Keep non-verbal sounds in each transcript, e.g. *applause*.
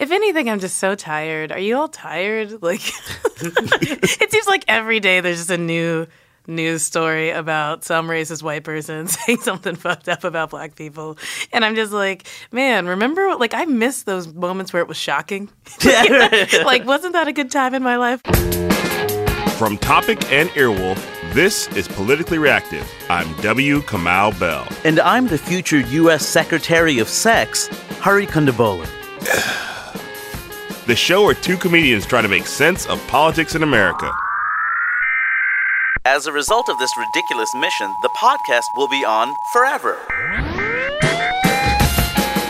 If anything, I'm just so tired. Are you all tired? Like, it seems like every day there's just a new news story about some racist white person saying something fucked up about black people. And I'm just like, man, remember, like, I miss those moments where it was shocking. like, wasn't that a good time in my life? From Topic and Earwolf, this is Politically Reactive. I'm W. Kamau Bell. And I'm the future U.S. Secretary of Sex, Hari Kondabolu. The show where two comedians try to make sense of politics in America. As a result of this ridiculous mission, the podcast will be on forever.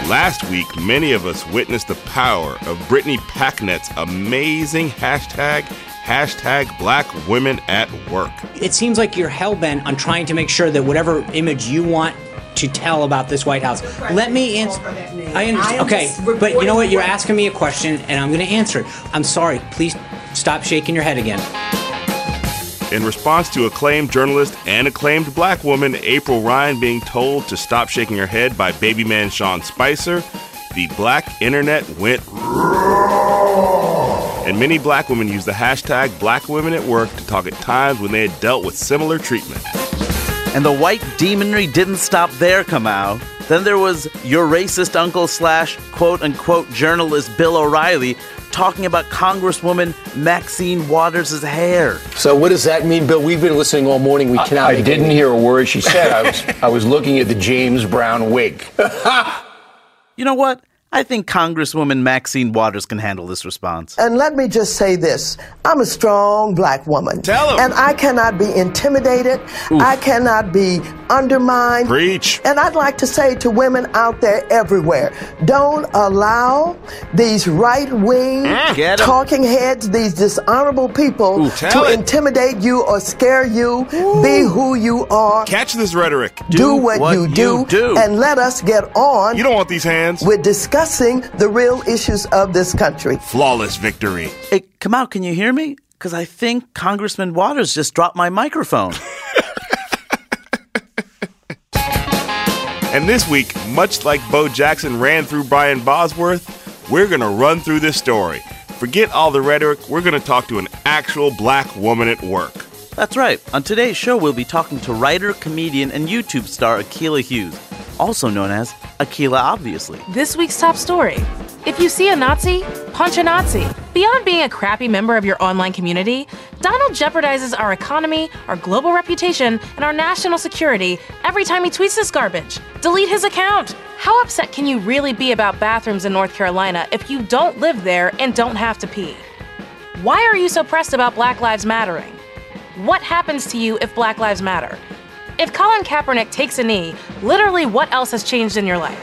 Last week, many of us witnessed the power of Brittany Packnett's amazing hashtag, hashtag black women at work. It seems like you're hell bent on trying to make sure that whatever image you want to tell about this White House. Let me answer. I understand. Okay, but you know what? You're asking me a question, and I'm going to answer it. I'm sorry. Please stop shaking your head again. In response to acclaimed journalist and acclaimed black woman April Ryan being told to stop shaking her head by baby man Sean Spicer, the black internet went. And many black women used the hashtag black women at work to talk at times when they had dealt with similar treatment. And the white demonry didn't stop there, Kamau. Then there was your racist uncle slash quote unquote journalist Bill O'Reilly talking about Congresswoman Maxine Waters' hair. So what does that mean, Bill? We've been listening all morning. We cannot. I, I didn't hear a word she said. I was *laughs* I was looking at the James Brown wig. *laughs* you know what? I think Congresswoman Maxine Waters can handle this response. And let me just say this I'm a strong black woman. Tell him. And I cannot be intimidated. Oof. I cannot be undermined. Preach. And I'd like to say to women out there everywhere don't allow these right wing mm, talking heads, these dishonorable people Ooh, to it. intimidate you or scare you. Ooh. Be who you are. Catch this rhetoric. Do, do what, what, you, do, do. And let us get on. You don't want these hands. With discussion discussing the real issues of this country. Flawless victory. Hey, Kamau. Can you hear me? Because I think Congressman Waters just dropped my microphone. *laughs* and this week, much like Bo Jackson ran through Brian Bosworth, we're going to run through this story. Forget all the rhetoric, we're going to talk to an actual black woman at work. That's right. On today's show, we'll be talking to writer, comedian, and YouTube star Akilah Hughes also known as Akilah Obviously. This week's top story. If you see a Nazi, punch a Nazi. Beyond being a crappy member of your online community, Donald jeopardizes our economy, our global reputation, and our national security every time he tweets this garbage. Delete his account. How upset can you really be about bathrooms in North Carolina if you don't live there and don't have to pee? Why are you so pressed about Black Lives Mattering? What happens to you if Black Lives Matter? If Colin Kaepernick takes a knee, literally what else has changed in your life?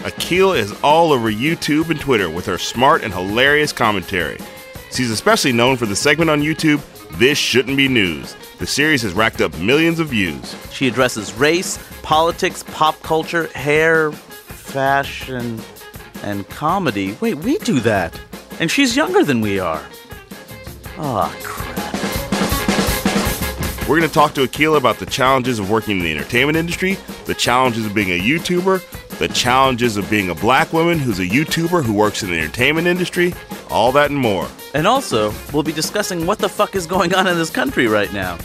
Akilah is all over YouTube and Twitter with her smart and hilarious commentary. She's especially known for the segment on YouTube, This Shouldn't Be News. The series has racked up millions of views. She addresses race, politics, pop culture, hair, fashion, and comedy. Wait, we do that. And she's younger than we are. Oh, crap. We're going to talk to Akilah about the challenges of working in the entertainment industry, the challenges of being a YouTuber, the challenges of being a black woman who's a YouTuber who works in the entertainment industry, all that and more. And also, we'll be discussing what the fuck is going on in this country right now.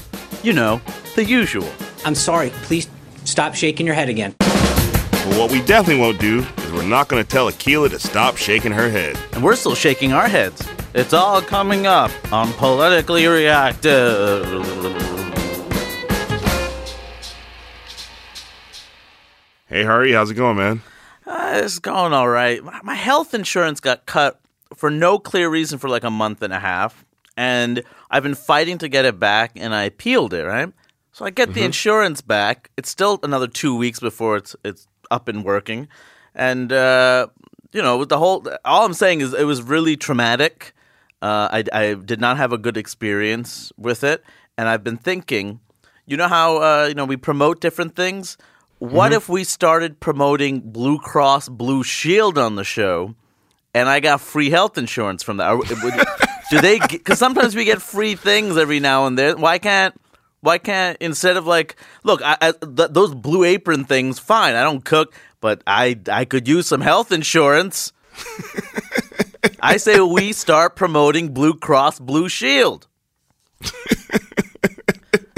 You know, the usual. I'm sorry, please stop shaking your head again. But what we definitely won't do is we're not going to tell Akilah to stop shaking her head. And we're still shaking our heads. It's all coming up on Politically Reactive. Hey, Hari, how's it going, man? Uh, it's going all right. My health insurance got cut for no clear reason for like a month and a half, and I've been fighting to get it back, and I appealed it, right? So I get mm-hmm. the insurance back. It's still another two weeks before it's it's up and working, and uh, you know with the whole. All I'm saying is it was really traumatic. Uh, I, I did not have a good experience with it, and I've been thinking. You know how uh, you know we promote different things what mm-hmm. if we started promoting Blue Cross Blue Shield on the show, and I got free health insurance from that? *laughs* Do they? Because sometimes we get free things every now and then. Why can't? Why can't instead of like, look, I, I, th- those Blue Apron things? Fine, I don't cook, but I I could use some health insurance. *laughs* I say we start promoting Blue Cross Blue Shield. *laughs*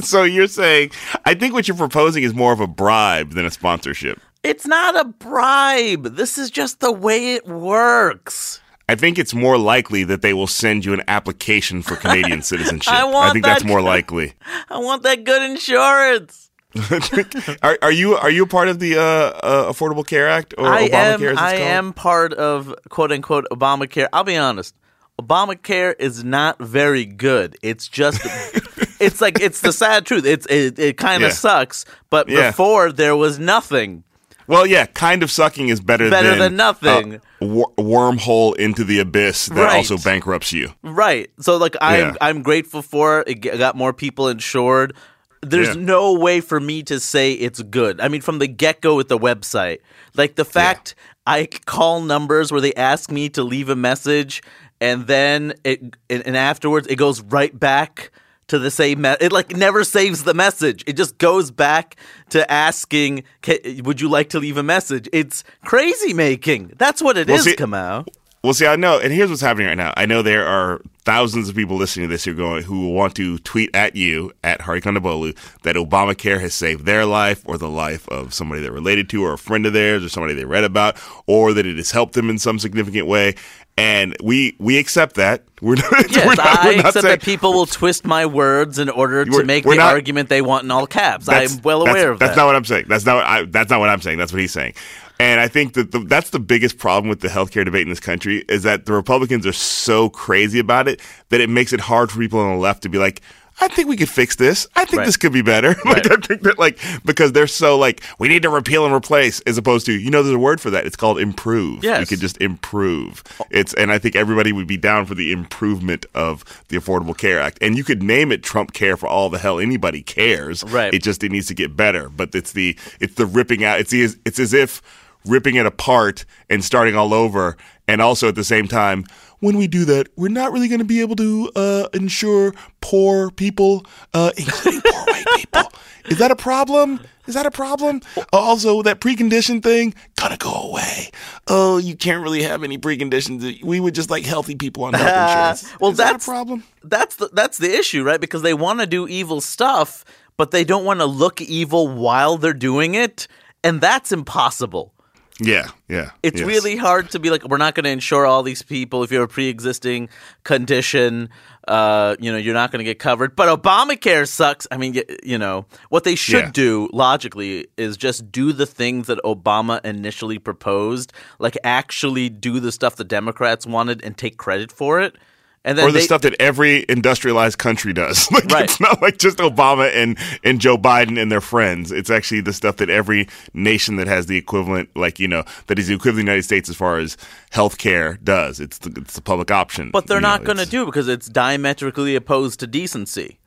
So you're saying, I think what you're proposing is more of a bribe than a sponsorship. It's not a bribe. This is just the way it works. I think it's more likely that they will send you an application for Canadian *laughs* citizenship. I want think that that's more good- likely. I want that good insurance. *laughs* are, are you are you a part of the uh, uh, Affordable Care Act or I Obamacare? am. I called? am part of quote unquote Obamacare. I'll be honest. Obamacare is not very good. It's just. *laughs* it's like it's the sad truth. It's it, it kind of Yeah. sucks. But Yeah. before there was nothing. Well, yeah, kind of sucking is better, Better than, than nothing. Wor- wormhole into the abyss that Right. also bankrupts you. Right. So like I'm Yeah. I'm grateful for it. It got more people insured. There's Yeah. no way for me to say it's good. I mean, from the get go with the website, like the fact I call numbers where they ask me to leave a message, and then it and afterwards it goes right back to the same. Me- it like never saves the message. It just goes back to asking, "Would you like to leave a message?" It's crazy making. That's what it is, Well, Kamau. Well, see, I know, and here's what's happening right now. I know there are thousands of people listening to this who are going who will want to tweet at you at Hari Kondabolu that Obamacare has saved their life or the life of somebody they're related to or a friend of theirs or somebody they read about or that it has helped them in some significant way. And we we accept that. *laughs* We're not, Yes, we're not, I we're not accept saying, that people will twist my words in order to make the not- argument they want in all caps. I'm well aware of that. that's not what I'm saying. That's not what I, that's not what I'm saying. That's what he's saying. And I think that the, that's the biggest problem with the healthcare debate in this country is that the Republicans are so crazy about it that it makes it hard for people on the left to be like, I think we could fix this. I think Right. this could be better. *laughs* like I think that like because they're so like we need to repeal and replace as opposed to you know there's a word for that. It's called improve. Yes. We could just improve. It's and I think everybody would be down for the improvement of the Affordable Care Act. And you could name it Trump Care for all the hell anybody cares. Right. It just it needs to get better. But it's the it's the ripping out. It's the, it's as if ripping it apart and starting all over. And also at the same time, when we do that, we're not really going to be able to uh, insure poor people, uh, including poor white people. Is that a problem? Is that a problem? Also, that precondition thing gonna go away. Oh, you can't really have any preconditions. We would just like healthy people on health insurance. *laughs* well, Is that a that's problem. That's the that's the issue, right? Because they want to do evil stuff, but they don't want to look evil while they're doing it, and that's impossible. Yeah, yeah. It's yes. really hard to be like, we're not going to insure all these people if you have a pre-existing condition. Uh, you know, you're not going to get covered. But Obamacare sucks. I mean, you know, what they should Yeah. do logically is just do the things that Obama initially proposed, like actually do the stuff the Democrats wanted and take credit for it. And then or the they, stuff that every industrialized country does. *laughs* Like Right. it's not like just Obama and, and Joe Biden and their friends. It's actually the stuff that every nation that has the equivalent, like you know, that is the equivalent of the United States as far as health care does. It's the, it's the public option. But they're You not going to do it because it's diametrically opposed to decency.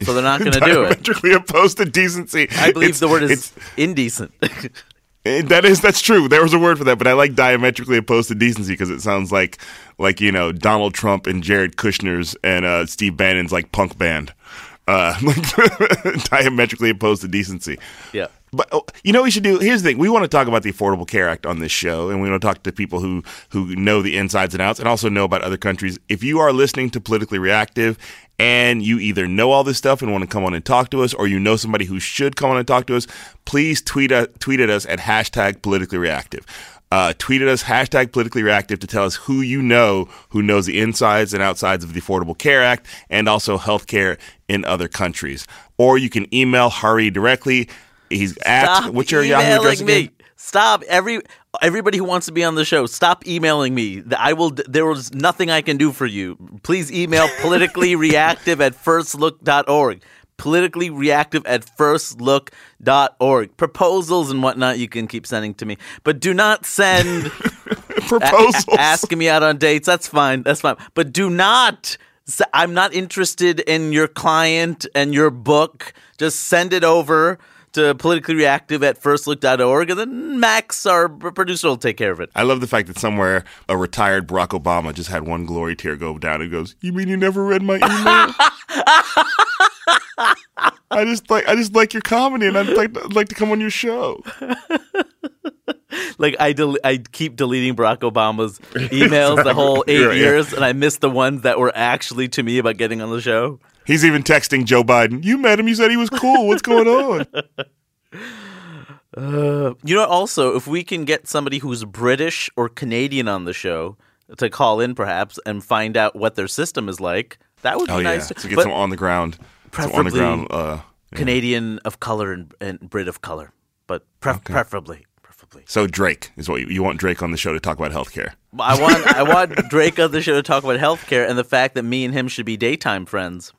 So they're not *laughs* going to do it. Diametrically opposed to decency. I believe It's- the word is it's- indecent. *laughs* Eh, That is that's true. There was a word for that, but I like diametrically opposed to decency because it sounds like like you know Donald Trump and Jared Kushner's and uh, Steve Bannon's like punk band, uh, *laughs* like *laughs* diametrically opposed to decency. Yeah. But oh, you know we should do? Here's the thing: we want to talk about the Affordable Care Act on this show, and we want to talk to people who who know the insides and outs, and also know about other countries. If you are listening to Politically Reactive, and you either know all this stuff and want to come on and talk to us, or you know somebody who should come on and talk to us, please tweet at, tweet at us at hashtag Politically Reactive. Uh, tweet at us hashtag politically reactive to tell us who you know who knows the insides and outsides of the Affordable Care Act and also healthcare in other countries. Or you can email Hari directly. He's at what's your Yahoo address again? Stop every everybody who wants to be on the show. Stop emailing me. I will. There was nothing I can do for you. Please email politically reactive at firstlook.org. Politically reactive at firstlook.org. Proposals and whatnot you can keep sending to me, but do not send *laughs* Proposals. a- asking me out on dates. That's fine. That's fine. But do not. I'm not interested in your client and your book. Just send it over to politically reactive at firstlook.org, and then Max, our producer, will take care of it. I love the fact that somewhere a retired Barack Obama just had one glory tear go down and goes, "You mean you never read my email?" *laughs* I just like I just like your comedy, and I'd like I'd like to come on your show. *laughs* like I del- I keep deleting Barack Obama's emails *laughs* the whole eight Right, yeah. years, and I miss the ones that were actually to me about getting on the show. He's even texting Joe Biden. You met him. You said he was cool. What's going on? *laughs* You know, also, if we can get somebody who's British or Canadian on the show to call in, perhaps, and find out what their system is like, that would be Oh yeah, nice. to get But some on the ground, some on the preferably- ground. Uh, Canadian of color and, and Brit of color, but pref- preferably, preferably. so Drake is what you, you want Drake on the show to talk about healthcare. I want I want *laughs* Drake on the show to talk about healthcare and the fact that me and him should be daytime friends.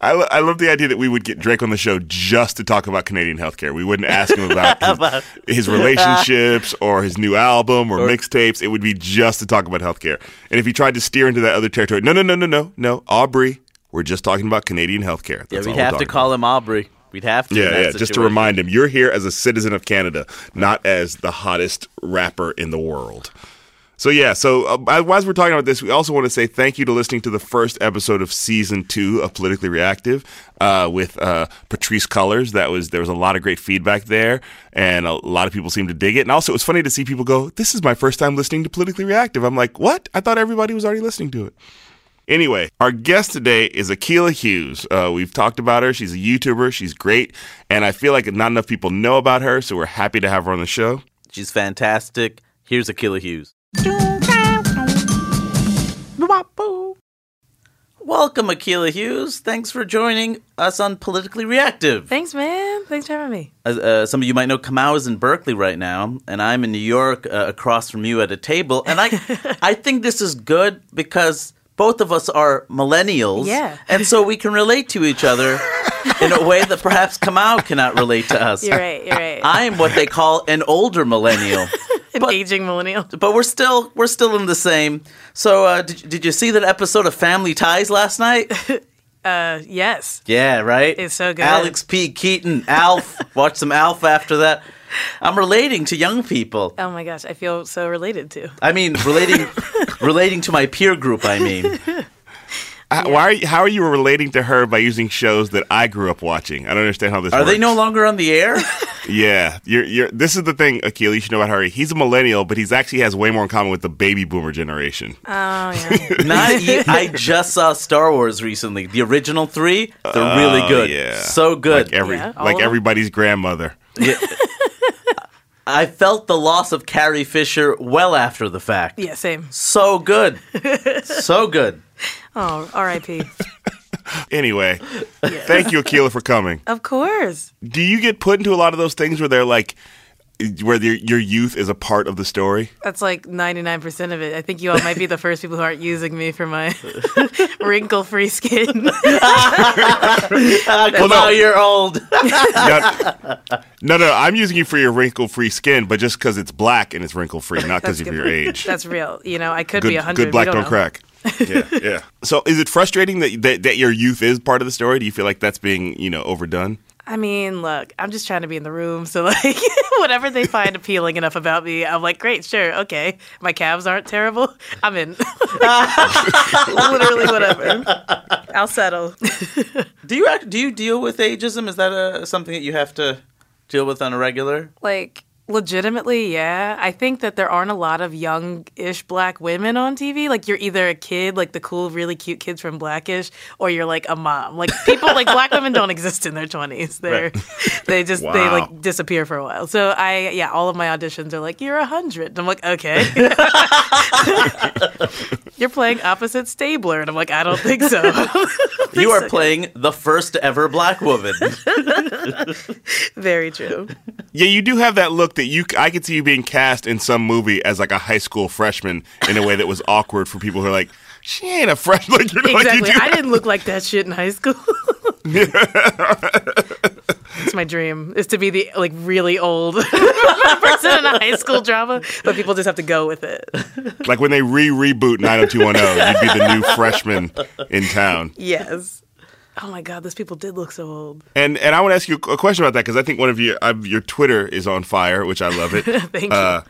I, lo- I love the idea that we would get Drake on the show just to talk about Canadian healthcare. We wouldn't ask him about *laughs* his, his relationships or his new album or, mixtapes. It would be just to talk about healthcare. And if he tried to steer into that other territory, no, no, no, no, no, no, Aubrey, we're just talking about Canadian healthcare. Yeah, That's we'd all we're have to call him Aubrey. We'd have to. Yeah, yeah. Just to remind him, you're here as a citizen of Canada, not as the hottest rapper in the world. So yeah, so uh, as we're talking about this, we also want to say thank you to listening to the first episode of season two of Politically Reactive uh, with uh, Patrisse Cullors. That was there was a lot of great feedback there, and a lot of people seemed to dig it. And also, it was funny to see people go, "This is my first time listening to Politically Reactive." I'm like, "What? I thought everybody was already listening to it." Anyway, our guest today is Akilah Hughes. Uh, we've talked about her. She's a YouTuber. She's great. And I feel like not enough people know about her, so we're happy to have her on the show. She's fantastic. Here's Akilah Hughes. Welcome, Akilah Hughes. Thanks for joining us on Politically Reactive. Thanks, man. Thanks for having me. As, uh, some of you might know, Kamau is in Berkeley right now, and I'm in New York uh, across from you at a table. And I, *laughs* I think this is good because both of us are millennials, Yeah. and so we can relate to each other in a way that perhaps Kamau cannot relate to us. You're right. You're right. I am what they call an older millennial. *laughs* An but- aging millennial. *laughs* but we're still we're still in the same. So, uh, did did you see that episode of Family Ties last night? *laughs* Uh, yes. Yeah, right. It's so good. Alex P. Keaton, Alf. *laughs* Watch some Alf after that. I'm relating to young people. Oh my gosh, I feel so related to. I mean, relating relating to my peer group. I mean, Uh, Why are you, how are you relating to her by using shows that I grew up watching? I don't understand how this are works. they no longer on the air? *laughs* *laughs* Yeah, you're, you're, this is the thing, Akil. You should know about Hari. He's a millennial, but he's actually has way more in common with the baby boomer generation. Oh yeah. *laughs* Not. e- I just saw Star Wars recently. The original three. They're really Oh, good. yeah, So good. Like every Yeah, like everybody's grandmother. Yeah. I felt the loss of Carrie Fisher well after the fact. yeah, same. So good. so good. Oh, R.I.P. *laughs* Anyway, thank you, Akilah, for coming. of course. Do you get put into a lot of those things where they're like, where your your youth is a part of the story? That's like 99% of it. I think you all might be the *laughs* first people who aren't using me for my *laughs* wrinkle free skin. Come out, you're old. no, no, no, I'm using you for your wrinkle-free skin, but just because it's black and it's wrinkle-free, not because of your age. That's real. You know, I could good, be 100. good black we don't, crack. Yeah, yeah. So, is it frustrating that, that that your youth is part of the story? Do you feel like that's being you know overdone? I mean, look, I'm just trying to be in the room. So, *laughs* like, whatever they find *laughs* appealing enough about me, I'm like, great, sure, okay. My calves aren't terrible. *laughs* I'm in. Literally, whatever. I'll settle. Do you act, do you deal with ageism? Is that a, something that you have to deal with on a regular? like, legitimately, yeah. I think that there aren't a lot of young ish black women on TV. Like, you're either a kid, like the cool, really cute kids from Blackish, or you're like a mom. Like, people, like, black women don't exist in their 20s. *laughs* They're, they just, they like disappear for a while. So, I, yeah, all of my auditions are like, you're a 100. I'm like, okay. *laughs* *laughs* you're playing opposite Stabler. And I'm like, I don't think so. *laughs* *laughs* You are playing the first ever black woman. *laughs* Very true. Yeah, you do have that look that you. I could see you being cast in some movie as like a high school freshman in a way that was awkward for people who are like, she ain't a freshman. Like, you know, like you Exactly. do I didn't look like that shit in high school. *laughs* It's my dream is to be the like really old *laughs* person in a high school drama, but people just have to go with it. *laughs* Like when they re reboot 90210, you'd be the new freshman in town. Yes. Oh my god, those people did look so old. And and I want to ask you a question about that because I think one of your your Twitter is on fire, which I love it. Thank Uh,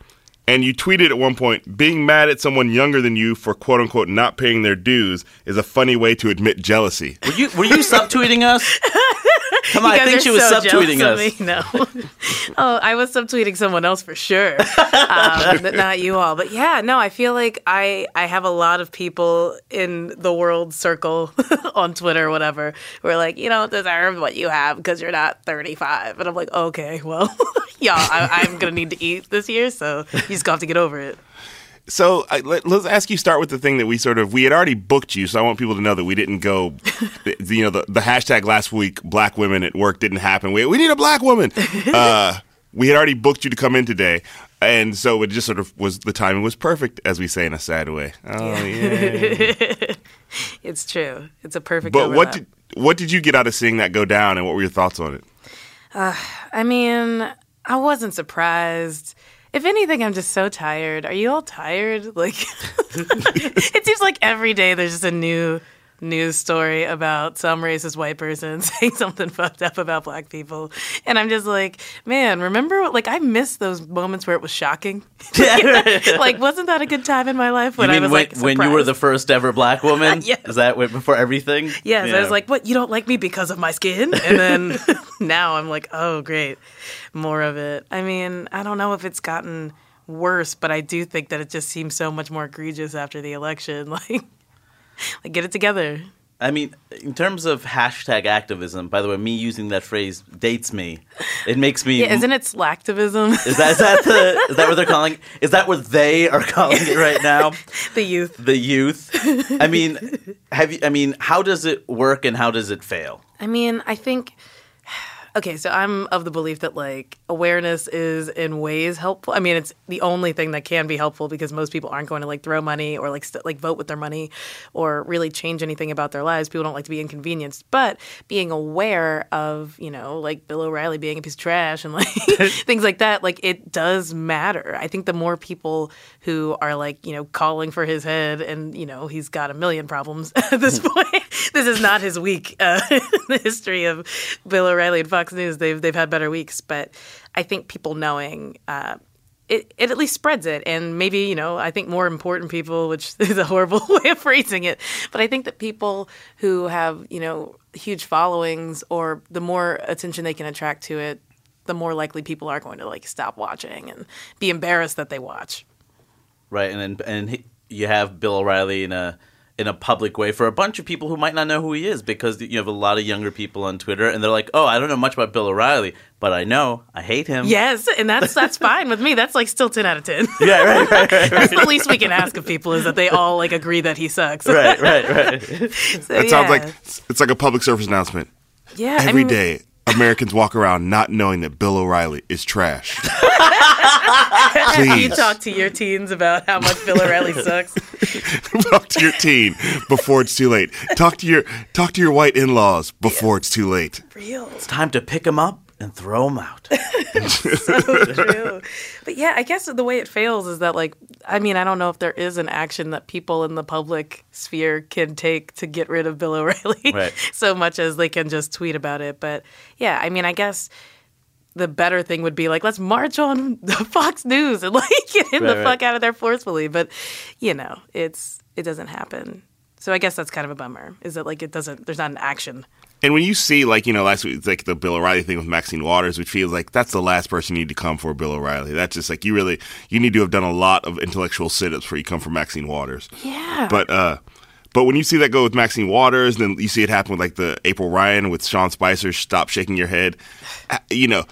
and you tweeted at one point, being mad at someone younger than you for quote unquote not paying their dues is a funny way to admit jealousy. Were you were you subtweeting us? *laughs* Come on, I think she was so subtweeting us. me. No. *laughs* oh, I was subtweeting someone else for sure. Um, not you all. But yeah, no, I feel like I I have a lot of people in the world circle *laughs* on Twitter or whatever who are like, you don't deserve what you have because you're not 35. And I'm like, okay, well, *laughs* yeah, I, I'm gonna need to eat this year, so you just have to get over it. So I, let, us ask you start with the thing that we sort of we had already booked you, so I want people to know that we didn't go. *laughs* the- you know, the, the hashtag last week, black women at work didn't happen. We we need a black woman. *laughs* uh, we had already booked you to come in today, and so it just sort of was the timing was perfect, as we say in a sad way. Oh yeah. *laughs* It's true. It's a perfect. but what did what did you get out of seeing that go down, and what were your thoughts on it? I mean, I wasn't surprised. If anything, I'm just so tired. Are you all tired? Like, *laughs* it seems like every day there's just a new news story about some racist white person *laughs* saying something fucked up about black people. And I'm just like, man, remember, like, I miss those moments where it was shocking. *laughs* like, wasn't that a good time in my life when you I was when, like, when you were the first ever black woman? *laughs* Yes. Is that when- before everything? Yes, I was like, "What? You don't like me because of my skin?" And then now I'm like, "Oh, great, more of it." I mean, I don't know if it's gotten worse, but I do think that it just seems so much more egregious after the election. Like, *laughs* like get it together. I mean, in terms of hashtag activism, by the way, me using that phrase dates me. It makes me. Yeah, isn't it slacktivism? Is that is that the is that what they're calling? Is that what they are calling it right now? *laughs* the youth. The youth. I mean, have you? I mean, how does it work and how does it fail? I mean, I think. Okay, so I'm of the belief that like awareness is in ways helpful. I mean, it's the only thing that can be helpful because most people aren't going to like throw money or like st- like vote with their money or really change anything about their lives. People don't like to be inconvenienced, but being aware of you know like Bill O'Reilly being a piece of trash and like *laughs* *laughs* things like that, like it does matter. I think the more people who are like you know calling for his head and you know he's got a million problems *laughs* at this point. this is not his week *laughs* uh, in the history of Bill O'Reilly and Fox News. They've they've had better weeks, but I think people knowing. Uh, it, it at least spreads it, and maybe you know I think more important people, which *laughs* is a horrible way of phrasing it, but I think that people who have you know huge followings or the more attention they can attract to it, the more likely people are going to like stop watching and be embarrassed that they watch. Right, and then and he, you have Bill O'Reilly in a in a public way for a bunch of people who might not know who he is because you have a lot of younger people on Twitter and they're like, "Oh, I don't know much about Bill O'Reilly, but I know I hate him." Yes, and that's that's *laughs* fine with me. That's like still ten out of ten. yeah, right, right, right, *laughs* That's the least we can ask of people is that they all like agree that he sucks. right, right, right. *laughs* So, That sounds like it's like a public service announcement. yeah. I mean, day, Americans walk around not knowing that Bill O'Reilly is trash. You talk to your teens about how much Bill O'Reilly sucks. *laughs* talk to your teen before it's too late. Talk to your talk to your white in-laws before it's too late. Real. It's time to pick them up and throw them out. *laughs* so true. But yeah, I guess the way it fails is that like I mean, I don't know if there is an action that people in the public sphere can take to get rid of Bill O'Reilly Right. *laughs* so much as they can just tweet about it. But yeah, I mean, I guess the better thing would be like let's march on *laughs* Fox News and like get him the Right, right. fuck out of there forcefully. But you know, it's it doesn't happen. So I guess that's kind of a bummer. Is that like it doesn't? There's not an action. And when you see, like, you know, last week, like the Bill O'Reilly thing with Maxine Waters, which feels like that's the last person you need to come for Bill O'Reilly. That's just like you really, you need to have done a lot of intellectual sit ups before you come for Maxine Waters. Yeah. But, uh, but when you see that go with Maxine Waters, then you see it happen with like the April Ryan with Sean Spicer, stop shaking your head. *sighs* You know,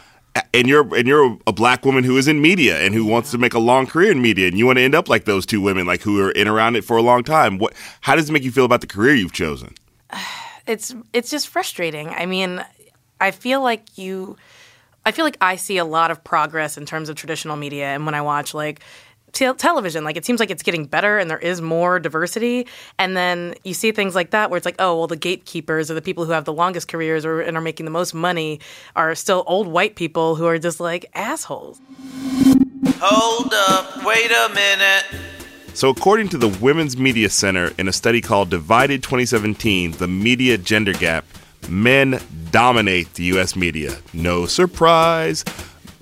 and you're and you're a black woman who is in media and who wants to make a long career in media, and you want to end up like those two women, like who are in around it for a long time. What? How does it make you feel about the career you've chosen? *sighs* it's it's just frustrating. I mean, I feel like you I feel like I see a lot of progress in terms of traditional media and when I watch like te- television like it seems like it's getting better and there is more diversity and then you see things like that where it's like oh well the gatekeepers or the people who have the longest careers or and are making the most money are still old white people who are just like assholes Hold up, wait a minute. So, according to the Women's Media Center in a study called Divided 2017, the media gender gap, men dominate the U.S. media. No surprise.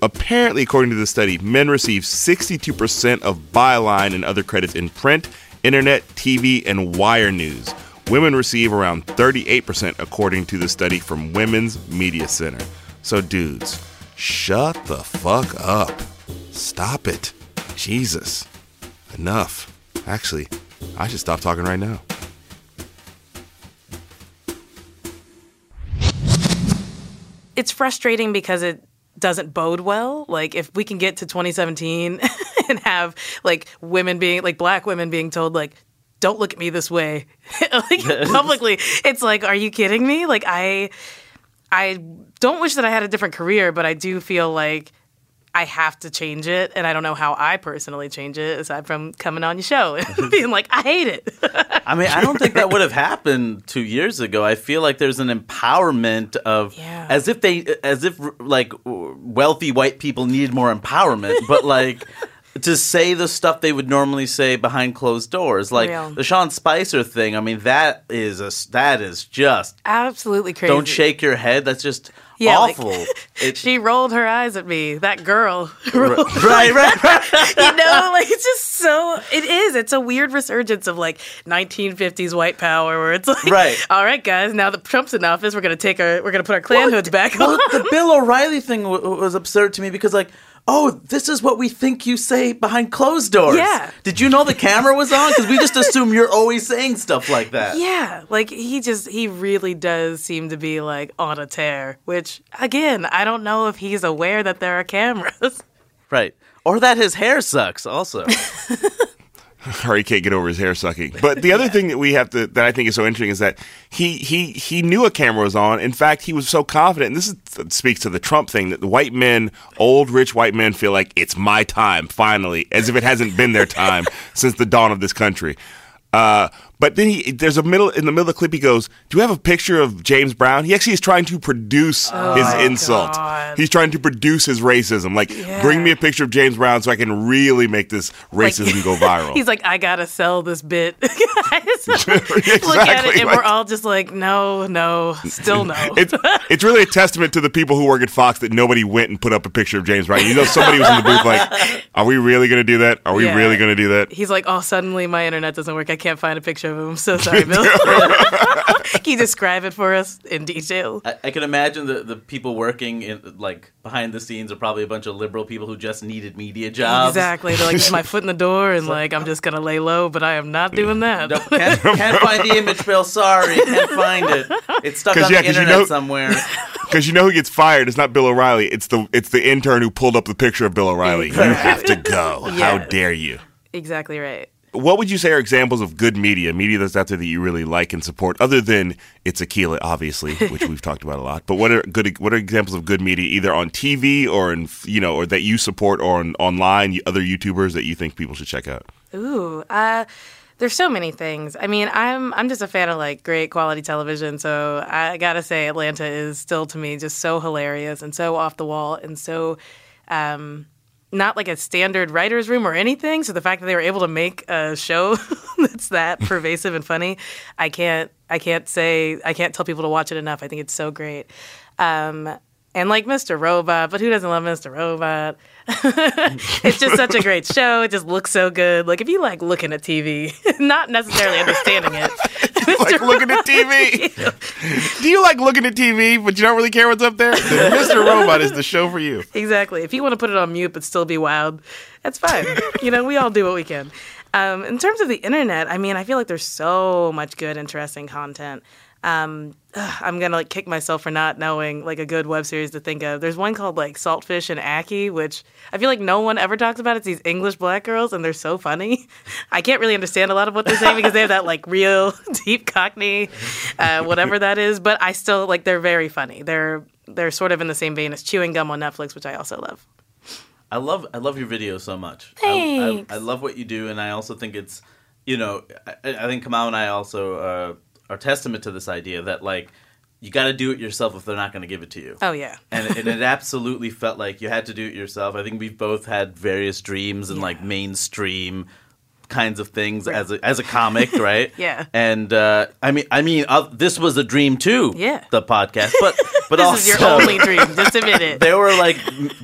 Apparently, according to the study, men receive 62% of byline and other credits in print, internet, TV, and wire news, Women receive around 38%, according to the study from Women's Media Center. So, dudes, shut the fuck up. Stop it. Jesus. Enough. Actually, I should stop talking right now. it's frustrating because it doesn't bode well. Like if we can get to 2017 *laughs* and have like women being like black women being told like don't look at me this way *laughs* like *laughs* publicly it's like are you kidding me like i i don't wish that i had a different career but i do feel like I have to change it, and I don't know how I personally change it aside from coming on your show *laughs* and being like, I hate it. I mean, I don't think that would have happened two years ago. I feel like there's an empowerment of Yeah. as if they, as if like wealthy white people need more empowerment, but like. *laughs* To say the stuff they would normally say behind closed doors, like Real. the Sean Spicer thing. I mean, that is a that is just Absolutely crazy. don't shake your head. That's just Yeah, like- awful. *laughs* It- She rolled her eyes at me. That girl. *laughs* right, right, right. *laughs* you know, like it's just so. It is. It's a weird resurgence of like 1950s white power, where it's like, Right. all right, guys, now that Trump's in office, we're gonna take our, we're gonna put our Klan hoods back well, on. the Bill O'Reilly thing w- was absurd to me because, like, oh, this is what we think you say behind closed doors. Yeah. Did you know the camera was on? Because we just assume you're always saying stuff like that. *laughs* Yeah, like he just he really does seem to be like on a tear. Which again, I don't know if he's aware that there are cameras. Right. Or that his hair sucks. Also. *laughs* *laughs* or he can't get over his hair sucking. But the other *laughs* thing that we have to that I think is so interesting is that he he he knew a camera was on. In fact, he was so confident. And this is, speaks to the Trump thing that the white men, old rich white men, feel like it's my time finally, as if it hasn't been their time *laughs* since the dawn of this country. Uh, but then he, there's a middle in the middle of the clip. He goes, "Do you have a picture of James Brown?" He actually is trying to produce oh his insult. God. He's trying to produce his racism. Like, bring me a picture of James Brown so I can really make this *laughs* racism go viral. *laughs* He's like, I gotta sell this bit. *laughs* Guys, Look at Exactly, it, and like- we're all just like, no, no, still no. it's it's really a testament to the people who work at Fox that nobody went and put up a picture of James Brown. You know, somebody was in the booth like, "Are we really to do that? Are we Yeah. really to do that?" He's like, oh, suddenly my internet doesn't work. I can't find a picture of him. I'm so sorry, *laughs* Bill. *laughs* Can you describe it for us in detail? I, I can imagine the, the people working in like behind the scenes are probably a bunch of liberal people who just needed media jobs. Exactly. They're like, this is my foot in the door, and *laughs* like, I'm just gonna lay low, but I am not doing that. Nope, can't, can't find the image, Bill. Sorry, can't find it. It's stuck on yeah, the 'cause you internet know- somewhere. Because you know who gets fired? It's not Bill O'Reilly. It's the it's the intern who pulled up the picture of Bill O'Reilly. You have to go. How dare you? Exactly right. What would you say are examples of good media, media that's out there that you really like and support, other than It's Akilah, obviously, *laughs* which we've talked about a lot. But what are good? What are examples of good media, either on TV or in you know, or that you support, or on online, other YouTubers that you think people should check out? Ooh, uh, there's so many things. I mean, I'm I'm just a fan of like great quality television. So I gotta say, Atlanta is still to me just so hilarious and so off the wall and so. Um, not like a standard writer's room or anything. So the fact that they were able to make a show *laughs* that's that pervasive and funny, I can't I can't say I can't tell people to watch it enough. I think it's so great. Um, and like Mr. Robot, but who doesn't love Mr. Robot? *laughs* it's just such a great show. It just looks so good. Like if you like looking at TV, *laughs* not necessarily understanding it. *laughs* like looking at TV. Do you like looking at TV, but you don't really care what's up there? Then Mr. Robot is the show for you. Exactly. If you want to put it on mute but still be wild, that's fine. you know, we all do what we can. Um, in terms of the internet, I mean, I feel like there's so much good, interesting content. Um, ugh, I'm gonna like kick myself for not knowing like a good web series to think of. There's one called like Saltfish and Ackee, which I feel like no one ever talks about. It's these English black girls, and they're so funny. *laughs* I can't really understand a lot of what they're saying because they have that like real *laughs* deep Cockney, uh, whatever that is. But I still like they're very funny. They're they're sort of in the same vein as Chewing Gum on Netflix, which I also love. I love I love your videos so much. I, Thanks. I, I love what you do, and I also think it's you know I, I think Kamau and I also uh, are testament to this idea that like you got to do it yourself if they're not going to give it to you. Oh yeah. and, and it absolutely felt like you had to do it yourself. I think we've both had various dreams and like mainstream kinds of things as a, as a comic, *laughs* right? Yeah. And uh, I mean, I mean, uh, this was a dream too. Yeah. The podcast, but *laughs* but This also is your only dream. Just admit it. *laughs* there were like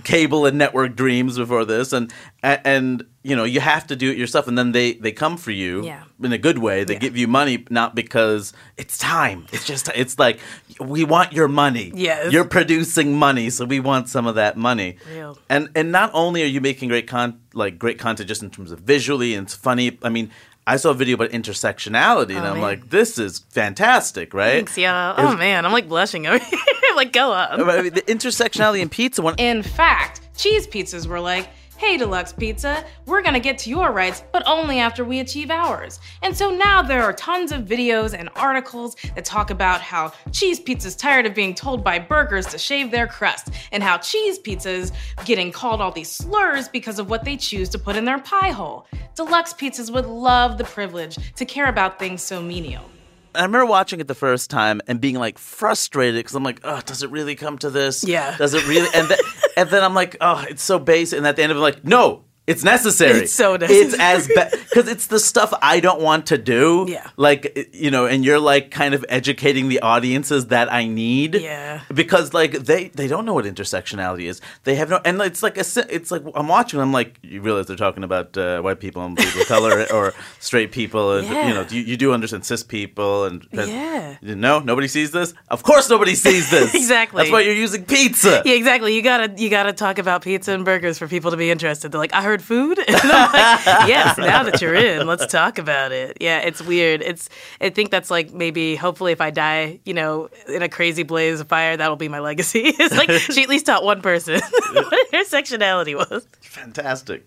cable and network dreams before this, and and you know you have to do it yourself and then they they come for you Yeah. in a good way they Yeah. give you money not because it's time it's just it's like we want your money Yes. you're producing money so we want some of that money Real. and and not only are you making great con like great content just in terms of visually and it's funny i mean I saw a video about intersectionality, and Oh, I'm man. like, "This is fantastic, right?" Thanks, yeah. Oh man, I'm like blushing over here. *laughs* like, go up. I mean, the intersectionality in pizza. One, In fact, cheese pizzas were like, hey, Deluxe Pizza, we're gonna get to your rights, but only after we achieve ours. And so now there are tons of videos and articles that talk about how cheese pizza's tired of being told by burgers to shave their crust, and how cheese pizzas getting called all these slurs because of what they choose to put in their pie hole. Deluxe pizzas would love the privilege to care about things so menial. I remember watching it the first time and being like frustrated because I'm like, oh, does it really come to this? Yeah. Does it really? And, th- and then I'm like, oh, it's so basic. And at the end of it, I'm like, no, it's necessary. It's so necessary. It's as bad because it's the stuff I don't want to do. Yeah. Like you know, and you're like kind of educating the audiences that I need. Yeah. Because like they they don't know what intersectionality is. They have no, and it's like a it's like I'm watching. I'm like, you realize they're talking about uh, white people and people of color *laughs* or straight people. And, Yeah. You know, you, you do understand cis people and Yeah. no, nobody sees this. Of course, nobody sees this. *laughs* Exactly. That's why you're using pizza. Yeah, exactly. You gotta you gotta talk about pizza and burgers for people to be interested. They're like, I heard food. *laughs* And I'm like, yes. Now that you're in, let's talk about it. Yeah, it's weird. It's I think that's like maybe hopefully if I die, you know, in a crazy blaze of fire, that'll be my legacy. *laughs* it's like she at least taught one person *laughs* what her sexuality was. Fantastic.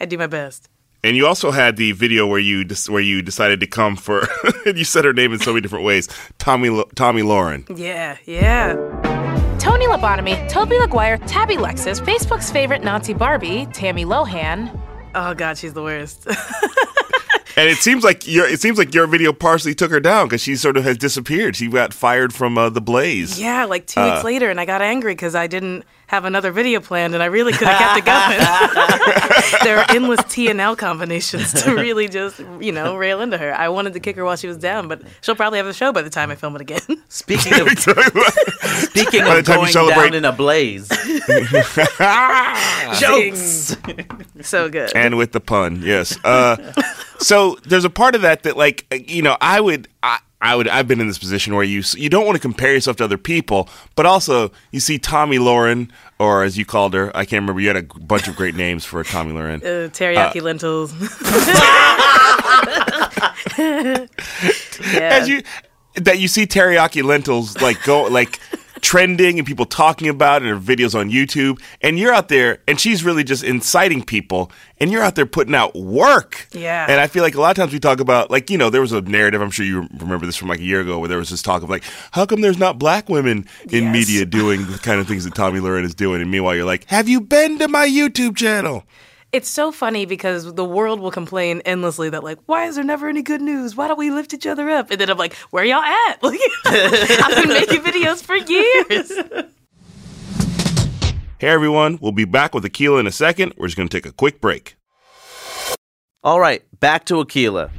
I do my best. And you also had the video where you dis- where you decided to come for. you said her name in so many different ways. Tomi Lo- Tomi Lahren. Yeah, yeah. Tony Lobotomy, Toby Laguire, Tabby Lexus, Facebook's favorite Nazi Barbie, Tammy Lohan. Oh god, she's the worst. *laughs* And it seems like your it seems like your video partially took her down because she sort of has disappeared. She got fired from uh, the Blaze. Yeah, like two weeks later, and I got angry because I didn't have another video planned, and I really could have kept it going. *laughs* there are endless T and L combinations to really just, you know, rail into her. I wanted to kick her while she was down, but she'll probably have a show by the time I film it again. *laughs* Speaking of *laughs* speaking of going down in a blaze, jokes. so good. and with the pun, yes. Uh, so there's a part of that that, like, uh, you know, I would, I, I would, I've been in this position where you you don't want to compare yourself to other people, but also you see Tomi Lahren, or as you called her, I can't remember. You had a bunch of great names for Tomi Lahren. Uh, teriyaki lentils. *laughs* *laughs* yeah. As you that you see teriyaki lentils like go like trending and people talking about it or videos on YouTube and you're out there and she's really just inciting people and you're out there putting out work. Yeah. And I feel like a lot of times we talk about like you know there was a narrative I'm sure you remember this from like a year ago where there was this talk of like how come there's not black women in Yes. media doing the kind of things that Tomi Lahren is doing and meanwhile you're like have you been to my YouTube channel? It's so funny because the world will complain endlessly that like, why is there never any good news? Why don't we lift each other up? And then I'm like, where y'all at? *laughs* Like, I've been making videos for years. Hey everyone, we'll be back with Akilah in a second. We're just going to take a quick break. All right, back to Akilah.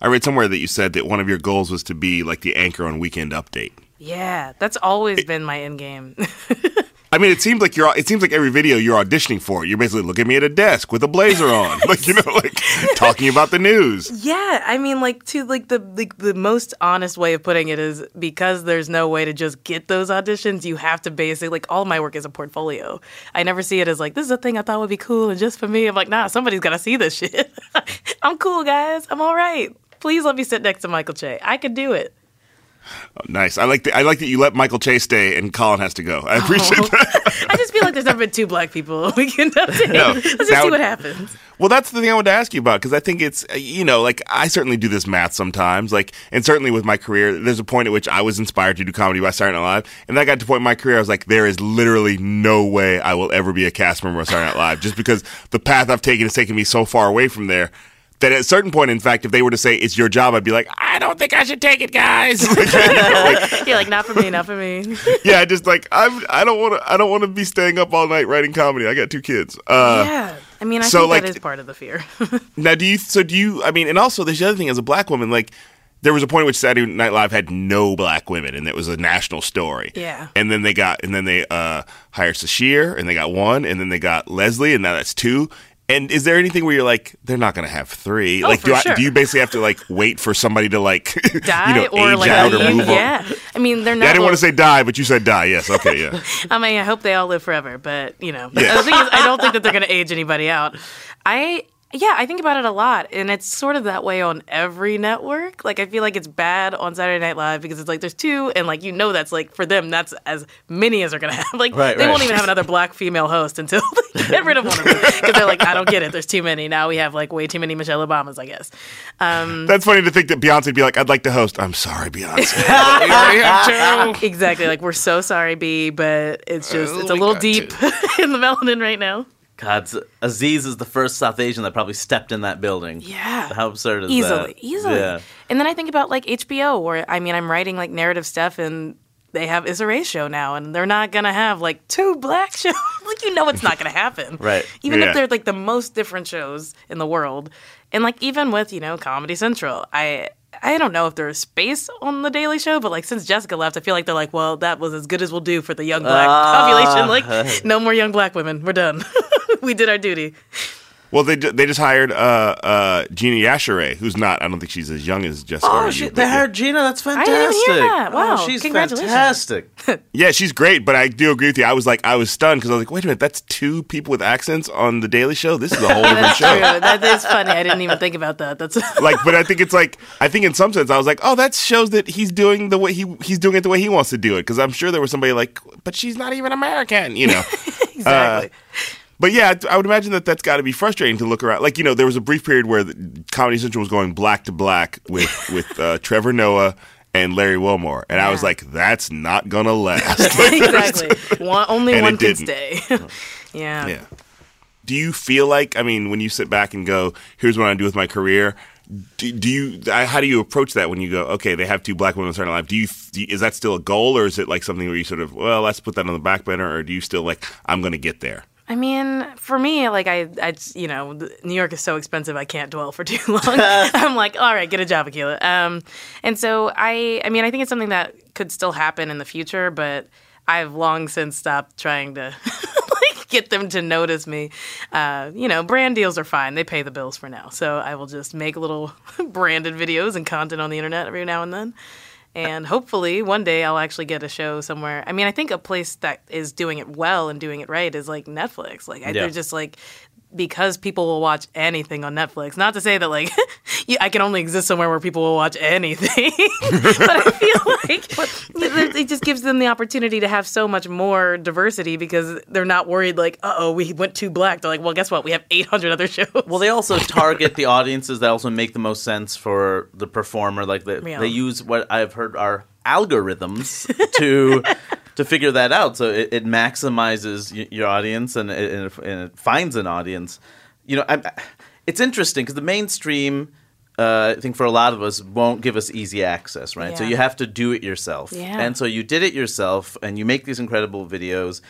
I read somewhere that you said that one of your goals was to be like the anchor on Weekend Update. Yeah, that's always been my end game. *laughs* I mean, it seems like you're. It seems like every video you're auditioning for. You're basically looking at me at a desk with a blazer on, *laughs* like you know, like talking about the news. yeah, I mean, like to like the like the most honest way of putting it is because there's no way to just get those auditions. You have to basically like all my work is a portfolio. I never see it as like this is a thing I thought would be cool and just for me. I'm like, nah, somebody's got to see this shit. *laughs* I'm cool, guys. I'm all right. Please let me sit next to Michael Che. I could do it. Oh, nice. I like. The, I like that you let Michael Che stay and Colin has to go. I appreciate oh. that. *laughs* I just feel like there's never been two black people *laughs* we can. No, Let's just see would- what happens. Well, that's the thing I wanted to ask you about because I think it's you know like I certainly do this math sometimes like and certainly with my career there's a point at which I was inspired to do comedy by Saturday Night Live and I got to point in my career I was like there is literally no way I will ever be a cast member of Saturday Night Live just because the path I've taken has taken me so far away from there that at a certain point in fact if they were to say it's your job I'd be like I don't think I should take it guys *laughs* Like, you know, like, You're like, not for me, not for me. *laughs* yeah just like I'm I don't want to I don't want to be staying up all night writing comedy I got two kids uh, yeah. I mean, I so, think like- that is part of the fear. *laughs* Now, do you? So do you? I mean, and also there's the other thing as a black woman, like there was a point at which Saturday Night Live had no black women, and it was a national story. Yeah. And then they got, and then they uh, hired Sasheer, and they got one, and then they got Leslie, and now that's two. And is there anything where you're like, they're not going to have three? Oh, like, do I, sure. do you basically have to like wait for somebody to like, Die *laughs* you know, or age like out or move on? Yeah, I mean they're not. Yeah, I didn't want to say die, but you said die. Yes, okay, yeah. *laughs* I mean, I hope they all live forever, but you know, Yeah. *laughs* the thing is, I don't think that they're going to age anybody out. I yeah, I think about it a lot, and it's sort of that way on every network. Like, I feel like it's bad on Saturday Night Live because it's like there's two, and like you know that's like for them that's as many as they're going to have. *laughs* Like Right, they right. won't even have another black female host until *laughs* they get rid of one of them because they're like, I don't get it. There's too many now. We have like way too many Michelle Obamas, I guess. Um, That's funny to think that Beyonce would be like, I'd like to host. I'm sorry, Beyonce. *laughs* we already have two. exactly. Like we're so sorry, B, but it's just Oh, it's a little deep in the melanin right now. God, Aziz is the first South Asian that probably stepped in that building. Yeah. How absurd is easily, that? easily. Yeah. And then I think about like HBO, where I mean, I'm writing like narrative stuff, and they have Issa Rae show now, and they're not gonna have like two black *laughs* shows. like you know, it's not gonna happen. *laughs* Right. Even Yeah. if they're like the most different shows in the world, and like even with you know Comedy Central, I. I don't know if there's space on the Daily Show, but like since Jessica left, I feel like they're like, well, that was as good as we'll do for the young black ah. population. Like, no more young black women. We're done. *laughs* *laughs* we did our duty. Well, they they just hired uh, uh, Gina Yashere, who's not. I don't think she's as young as Jessica. Oh, or she, you, they hired Gina. That's fantastic. I didn't fantastic. even hear that. Wow, Oh, she's congratulations. fantastic. *laughs* Yeah, she's great, but I do agree with you. I was like, I was stunned because I was like, wait a minute, that's two people with accents on the Daily Show. This is a whole *laughs* different show. true. That is funny. I didn't even think about that. That's Like, but I think it's like, I think in some sense, I was like, oh, that shows that he's doing the way he he's doing it the way he wants to do it. Because I'm sure there was somebody like, but she's not even American, you know. exactly. But yeah, I would imagine that that's got to be frustrating to look around. Like you know, there was a brief period where the Comedy Central was going black to black with *laughs* with uh, Trevor Noah and Larry Wilmore, and I was like, that's not gonna last. *laughs* exactly. One, only one can stay. *laughs* yeah. yeah. Do you feel like? I mean, when you sit back and go, "Here's what I do with my career." Do, do you? How do you approach that when you go? Okay, they have two black women in Saturday Night Live. Do you? Is that still a goal, or is it like something where you sort of, well, let's put that on the back burner, or do you still like, I'm going to get there? I mean, for me, like I, I, you know, New York is so expensive. I can't dwell for *laughs* too long. *laughs* I'm like, all right, get a job, Akilah. Um, and so I, I mean, I think it's something that could still happen in the future, but I've long since stopped trying to *laughs* like get them to notice me. Uh, you know, brand deals are fine; they pay the bills for now. So I will just make little branded videos and content on the internet every now and then. And hopefully one day I'll actually get a show somewhere. I mean, I think a place that is doing it well and doing it right is like Netflix. Like, I, Yeah. they're just like because people will watch anything on Netflix. Not to say that like *laughs* you, I can only exist somewhere where people will watch anything, *laughs* but I feel *laughs* like it, just gives them the opportunity to have so much more diversity because they're not worried like, uh oh, we went too black. They're like, well, guess what? We have 800 other shows. Well, they also target the audiences that also make the most sense for the performer. Like they, Yeah. they use what I've heard are algorithms to to figure that out. So it, it maximizes y- your audience and it, and it- and it finds an audience. You know, I, it's interesting because the mainstream. Uh, I think for a lot of us won't give us easy access, right? So you have to do it yourself, Yeah. and so you did it yourself, and you make these incredible videos,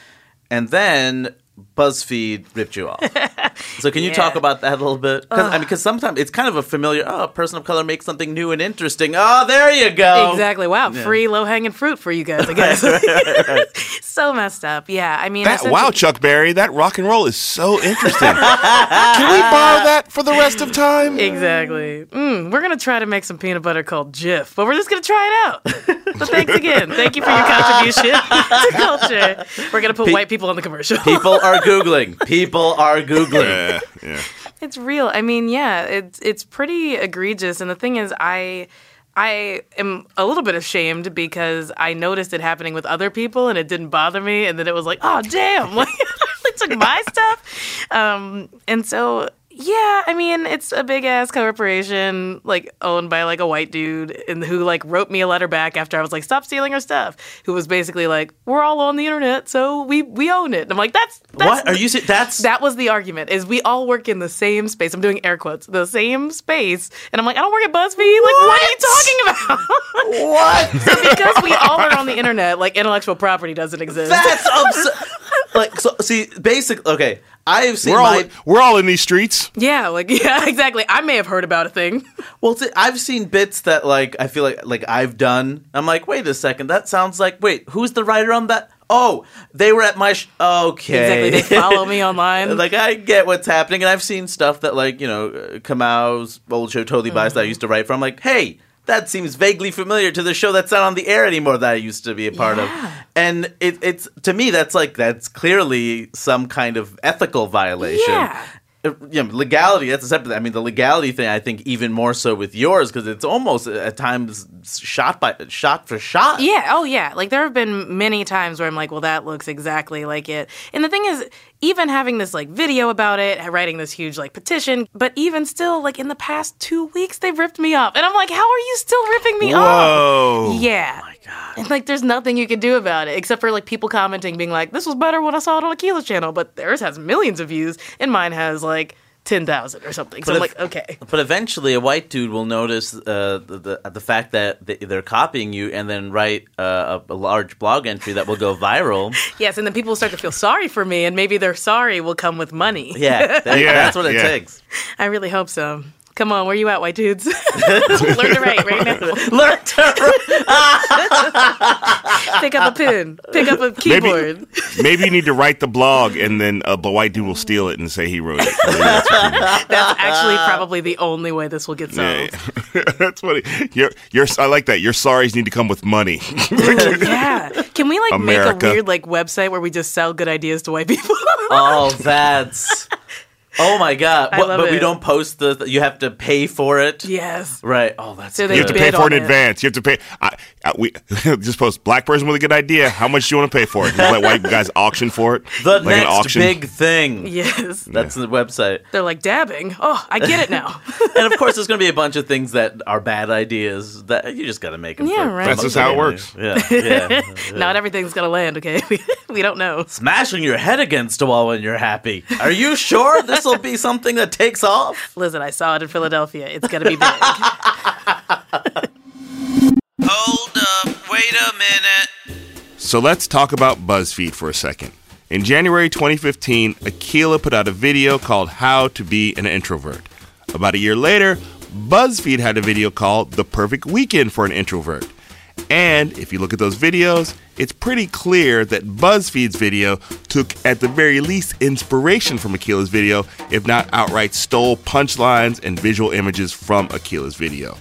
and then BuzzFeed ripped you off. *laughs* So can you Yeah. talk about that a little bit? Cause, I mean, because sometimes it's kind of a familiar. Oh, a person of color makes something new and interesting. Oh, there you go. Exactly. Wow. Free low hanging fruit for you guys, I *laughs* guess. *laughs* so messed up. Yeah. I mean, That wow, Chuck Berry, that rock and roll is so interesting. Can we borrow that for the rest of time? Exactly. Mm, we're gonna try to make some peanut butter called Jif, but we're just gonna try it out. but thanks again. Thank you for your contribution to culture. We're gonna put Pe- white people on the commercial. People are googling. People are googling. Yeah, yeah. It's real. I mean, yeah, it's it's pretty egregious. And the thing is, I I am a little bit ashamed because I noticed it happening with other people and it didn't bother me. And then it was like, oh damn, *laughs* like they took my stuff. Um, and so yeah, I mean, it's a big ass corporation, like owned by like a white dude, and who like wrote me a letter back after I was like, "Stop stealing our stuff." Who was basically like, "We're all on the internet, so we we own it." And I'm like, "That's, that's What are you? That's *laughs* that was the argument is we all work in the same space. I'm doing air quotes, the same space. And I'm like, I don't work at BuzzFeed. Like, what are you talking about? what? *laughs* so because we all are on the internet, like intellectual property doesn't exist. That's *laughs* abs- like so see basic okay i have seen We're all my we're all in these streets. Yeah, like *laughs* yeah, exactly. I may have heard about a thing. *laughs* well see, i've seen bits that like i feel like like i've done i'm like wait a second that sounds like wait who's the writer on that oh they were at my sh- okay Exactly. They follow me online. *laughs* like I get what's happening, and I've seen stuff that like you know uh, Kamau's old show Totally Biased that I used to write for. I'm like, hey, that seems vaguely familiar to the show that's not on the air anymore that I used to be a part of. And it, it's to me that's like that's clearly some kind of ethical violation. Yeah. Uh, You know, legality that's a separate i mean the legality thing i think even more so with yours because it's almost at times shot by shot for shot Yeah. Oh, yeah. Like there have been many times where I'm like, well, that looks exactly like it. And the thing is, even having this like video about it, writing this huge like petition, but even still, like in the past two weeks, they've ripped me off, and I'm like, how are you still ripping me Whoa. off? Yeah. God. And like, there's nothing you can do about it except for like people commenting, being like, this was better when I saw it on Akilah's channel, but theirs has millions of views, and mine has like. 10,000 or something. So But I'm if- like, okay. But eventually, a white dude will notice uh, the, the the fact that they- they're copying you, and then write uh, a, a large blog entry that will go viral. *laughs* Yes, and then people will start to feel sorry for me, and maybe their sorry will come with money. Yeah, *laughs* that- Yeah, that's what it yeah. takes. I really hope so. Come on, where you at, white dudes? *laughs* Learn to write right now. *laughs* Learn to Pick up a pen. Pick up a keyboard. maybe you need to write the blog, and then uh, the white dude will steal it and say he wrote it. *laughs* That's what you do. That's actually probably the only way this will get solved. Yeah, that's funny. You're, you're, I like that. Your sorries need to come with money. Yeah. Can we like America. make a weird like website where we just sell good ideas to white people? Oh, that's. Oh my god! I What- love but we it. don't post the. You have to pay for it. yes. Right. Oh, that's. So they you have to bid pay for it on in it. advance. You have to pay. I, I, we *laughs* just post black person with a good idea. How much do you want to pay for it? Just let white guys auction for it. the like next an auction. big thing. Yes. That's the website. They're like dabbing. Oh, I get it now. *laughs* and of course, there's going to be a bunch of things that are bad ideas that you just got to make them. Yeah, for, right. That's just how it works. *laughs* Yeah, yeah. Not everything's gonna land. Okay, we, we don't know. Smashing your head against a wall when you're happy. Are you sure this will be something that takes off? Listen, I saw it in Philadelphia. It's gonna be big. So let's talk about BuzzFeed for a second. In January 2015, Akilah put out a video called How to Be an Introvert. About a year later, BuzzFeed had a video called The Perfect Weekend for an Introvert. And if you look at those videos, it's pretty clear that BuzzFeed's video took, at the very least, inspiration from Akilah's video, if not outright stole punchlines and visual images from Akilah's video.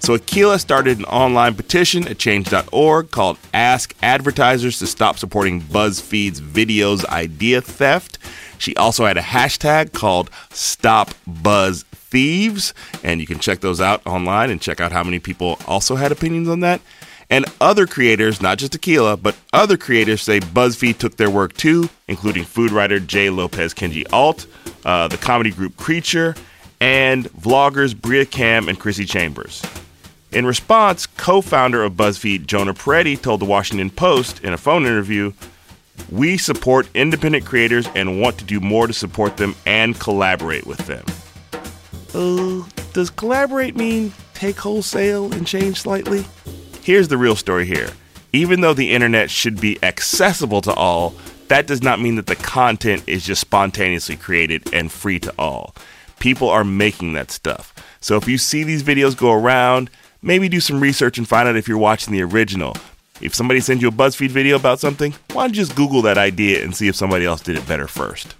So Akilah started an online petition at change.org called Ask Advertisers to Stop Supporting BuzzFeed's Videos Idea Theft. She also had a hashtag called Stop Buzz Thieves, and you can check those out online and check out how many people also had opinions on that. And other creators, not just Akilah, but other creators say BuzzFeed took their work too, including food writer Jay Lopez Kenji Alt, uh, the comedy group Creature, and vloggers Bria Kam and Chrissy Chambers. In response, co founder of BuzzFeed, Jonah Peretti, told the Washington Post in a phone interview We support independent creators and want to do more to support them and collaborate with them. Uh, does collaborate mean take wholesale and change slightly? Here's the real story here. Even though the internet should be accessible to all, that does not mean that the content is just spontaneously created and free to all. People are making that stuff. So if you see these videos go around, maybe do some research and find out if you're watching the original. If somebody sends you a BuzzFeed video about something, why don't you just Google that idea and see if somebody else did it better first?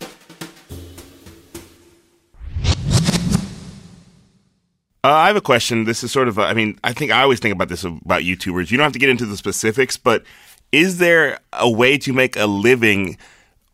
Uh, I have a question. This is sort of, a, I mean, I think I always think about this about YouTubers. You don't have to get into the specifics, but is there a way to make a living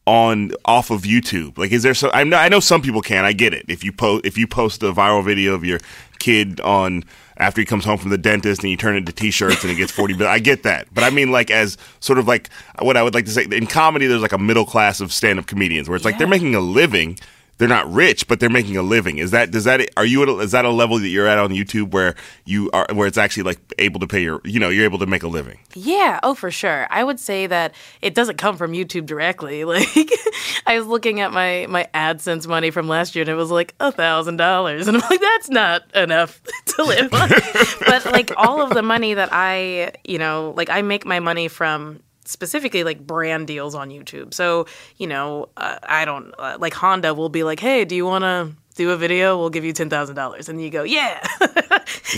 on off of YouTube? Like, is there so? I know I know some people can. I get it. If you post if you post a viral video of your kid on after he comes home from the dentist and you turn it into t-shirts and it gets 40 billion. I get that. But I mean like as sort of like what I would like to say in comedy there's like a middle class of stand-up comedians where it's like they're making a living. They're not rich, but they're making a living. Is that does that are you at a, is that a level that you're at on YouTube where you are where it's actually like able to pay your you know you're able to make a living? Yeah, oh for sure. I would say that it doesn't come from YouTube directly. *laughs* Like I was looking at my my AdSense money from last year and it was like a thousand dollars. And I'm like, that's not enough *laughs* to live on. *laughs* but like all of the money that I you know, like I make my money from specifically like brand deals on YouTube. So, you know, uh, I don't uh, like Honda will be like, "Hey, do you want to do a video? We'll give you $10,000." And you go, "Yeah." *laughs*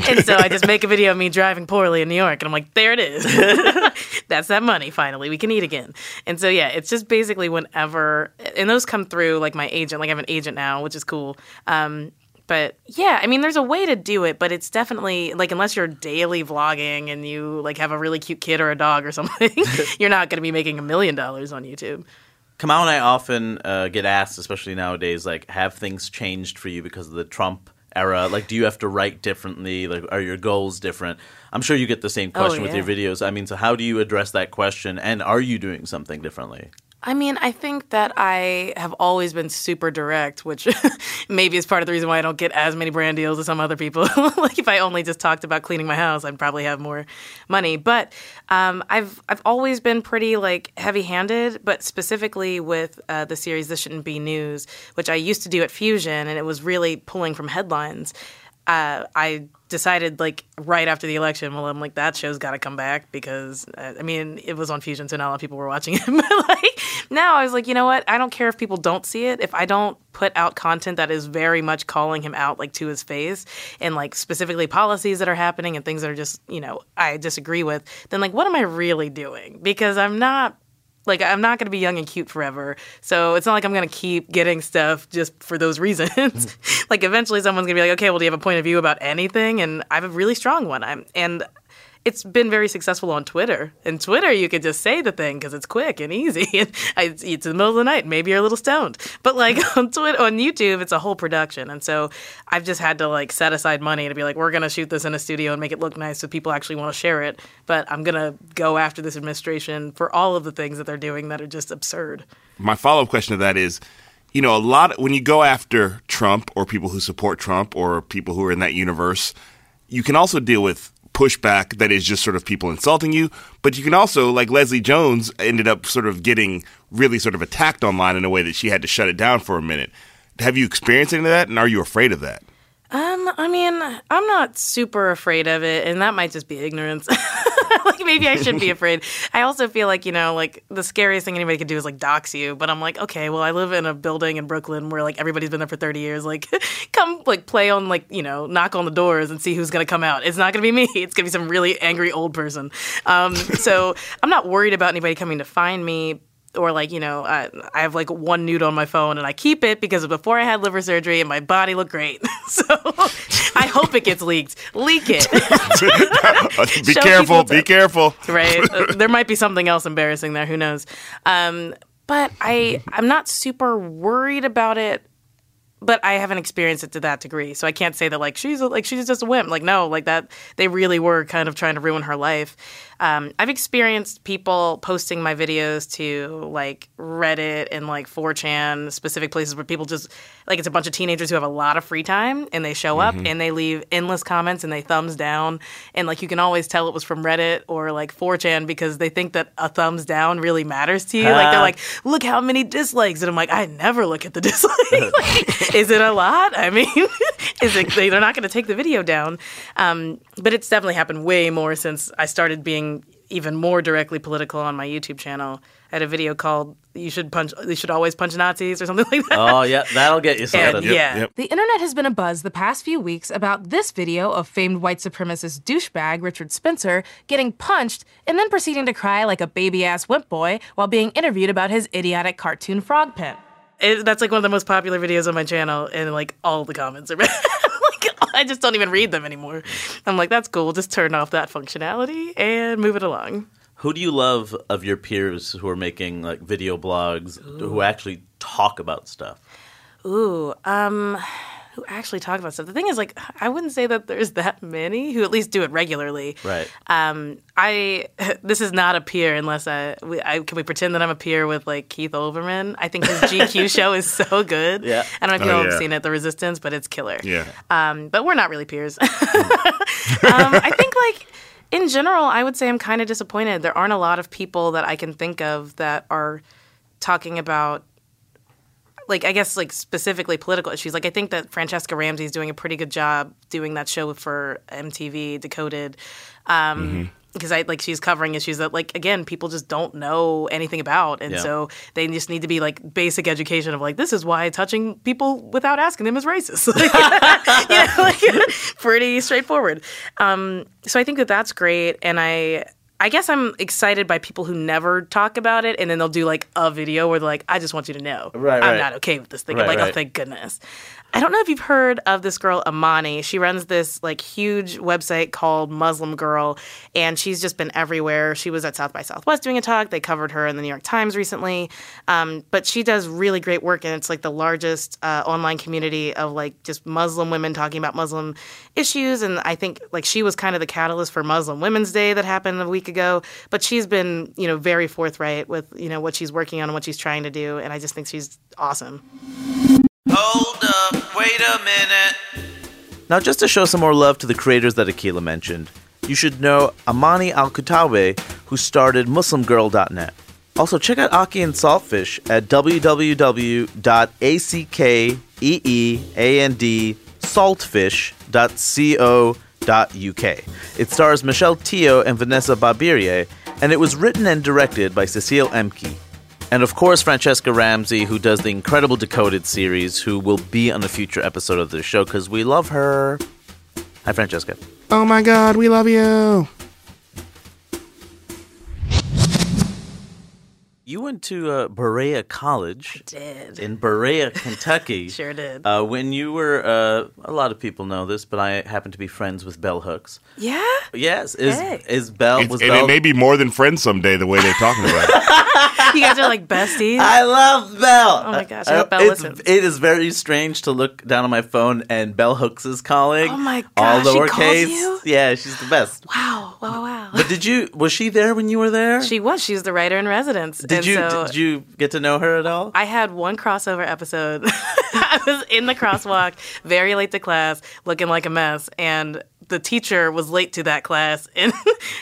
and so I just make a video of me driving poorly in New York and I'm like, "There it is." *laughs* That's that money finally. We can eat again. And so yeah, it's just basically whenever and those come through like my agent, like I have an agent now, which is cool. Um but yeah, I mean, there's a way to do it, but it's definitely like unless you're daily vlogging and you like have a really cute kid or a dog or *laughs* something, *laughs* you're not going to be making a million dollars on YouTube. Kamau and I often uh, get asked, especially nowadays, like, have things changed for you because of the Trump era? Like, do you have to write differently? Like, are your goals different? I'm sure you get the same question Oh, with your videos. I mean, so how do you address that question? And are you doing something differently? I mean, I think that I have always been super direct, which *laughs* maybe is part of the reason why I don't get as many brand deals as some other people. *laughs* like if I only just talked about cleaning my house, I'd probably have more money. But um, I've I've always been pretty like heavy-handed, but specifically with uh, the series "This Shouldn't Be News," which I used to do at Fusion, and it was really pulling from headlines. Uh, I decided like right after the election, well, I'm like that show's got to come back because uh, I mean it was on Fusion, so not a lot of people were watching it. but *laughs* like now, I was like, you know what? I don't care if people don't see it. If I don't put out content that is very much calling him out like to his face and like specifically policies that are happening and things that are just you know I disagree with, then like what am I really doing? Because I'm not like I'm not going to be young and cute forever. So it's not like I'm going to keep getting stuff just for those *laughs* reasons. Mm. like eventually someone's going to be like, "Okay, well do you have a point of view about anything?" And I have a really strong one. I'm and it's been very successful on Twitter. And Twitter, you could just say the thing because it's quick and easy. *laughs* And I, it's in the middle of the night. Maybe you're a little stoned. But like *laughs* on Twitter, on YouTube, it's a whole production. And so I've just had to like set aside money to be like, we're gonna shoot this in a studio and make it look nice so people actually want to share it. But I'm gonna go after this administration for all of the things that they're doing that are just absurd. My follow up question to that is, you know, a lot when you go after Trump or people who support Trump or people who are in that universe, you can also deal with pushback that is just sort of people insulting you, but you can also, like Leslie Jones, ended up sort of getting really sort of attacked online in a way that she had to shut it down for a minute. Have you experienced any of that, and are you afraid of that? Um, I mean, I'm not super afraid of it, and that might just be ignorance. *laughs* *laughs* like maybe I should be afraid. I also feel like you know, like the scariest thing anybody could do is like dox you. But I'm like, okay, well, I live in a building in Brooklyn where like everybody's been there for 30 years. Like, *laughs* come like play on like you know, knock on the doors and see who's gonna come out. It's not gonna be me. *laughs* It's gonna be some really angry old person. Um, so I'm not worried about anybody coming to find me or like you know I, I have like one nude on my phone and i keep it because before i had liver surgery and my body looked great. *laughs* So i hope it gets leaked. Leak it. *laughs* *laughs* Be Show careful, be careful. right? Uh, there might be something else embarrassing there. Who knows? Um, but i i'm not super worried about it but I haven't experienced it to that degree, so I can't say that like she's like she's just a wimp. Like no, like that they really were kind of trying to ruin her life. Um, I've experienced people posting my videos to like Reddit and like 4chan, specific places where people just like it's a bunch of teenagers who have a lot of free time and they show up and they leave endless comments and they thumbs down and like you can always tell it was from Reddit or like 4chan because they think that a thumbs down really matters to you. Like they're like, *laughs* look how many dislikes, and I'm like, I never look at the *laughs* dislikes. *laughs* Like, is it a lot? I mean, is it? They're not going to take the video down, um, but it's definitely happened way more since I started being even more directly political on my YouTube channel. I had a video called "You should punch, you should always punch Nazis" or something *laughs* like that. Oh, yeah, that'll get you And, started. yeah, Yep. The internet has been abuzz the past few weeks about this video of famed white supremacist douchebag Richard Spencer getting punched and then proceeding to cry like a baby ass wimp boy while being interviewed about his idiotic cartoon frog pen. it, that's like one of the most popular videos on my channel, and like all the comments are *laughs* like, *laughs* I just don't even read them anymore. I'm like, that's cool. Just turn off that functionality and move it along. Who do you love of your peers who are making like video blogs who actually talk about stuff? Ooh, um, who actually talk about stuff? The thing is, like, I wouldn't say that there's that many who at least do it regularly. Right. Um, I *laughs* this is not a peer unless I, we, I can we pretend that I'm a peer with like Keith Olbermann. I think his GQ *laughs* show is so good. Yeah. I don't know if you Oh, all have seen it, The Resistance, but it's killer. Yeah. Um, but we're not really peers. *laughs* um, I think like in general, I would say I'm kind of disappointed. There aren't a lot of people that I can think of that are talking about like I guess like specifically political issues. Like I think that Franchesca Ramsey is doing a pretty good job doing that show for MTV Decoded. Um, because I like she's covering issues that like again people just don't know anything about, and Yeah. so they just need to be like basic education of like this is why touching people without asking them is racist. *laughs* You know, like *laughs* pretty straightforward. Um, so I think that that's great, and I. I guess I'm excited by people who never talk about it, and then they'll do like a video where they're like, "I just want you to know, Right, I'm right. not okay with this thing." Right, I'm like, "Oh, thank goodness." I don't know if you've heard of this girl Amani. She runs this like huge website called Muslim Girl, and she's just been everywhere. She was at South by Southwest doing a talk. They covered her in the New York Times recently, um, but she does really great work, and it's like the largest uh, online community of like just Muslim women talking about Muslim issues. And I think like she was kind of the catalyst for Muslim Women's Day that happened a week ago. But she's been you know very forthright with you know what she's working on and what she's trying to do, and I just think she's awesome. Hold up, wait a minute. Now, just to show some more love to the creators that Akilah mentioned, you should know Amani Al-Khatahtbeh, who started MuslimGirl.net. Also, check out Ackee and Saltfish at www.ackeandsaltfish.co.uk. It stars Michelle Tiwo and Vanessa Babirye, and it was written and directed by Cecile Emeke. And of course, Franchesca Ramsey, who does the incredible Decoded series, who will be on a future episode of the show because we love her. Hi, Franchesca. Oh my God, we love you. You went to uh, Berea College Did in Berea, *laughs* Kentucky. Sure did. Uh, when you were, uh, a lot of people know this, but I happen to be friends with Bell Hooks. yeah. Yes, is Hey. is Bell It's, was and Bell? it may be more than friends someday, the way they're talking about it. *laughs* *laughs* you guys are like besties. I love Bell. Oh my gosh, I hope Bell it's, listens. It is very strange to look down on my phone and Bell Hooks is calling. Oh my All gosh, she lowercase. calls you? Yeah, she's the best. wow, wow, wow. But did you? Was she there when you were there? she was. She's the writer in residence. did and you? So did you get to know her at all? I had one crossover episode. *laughs* I was in the crosswalk, very late to class, looking like a mess, and the teacher was late to that class *laughs* and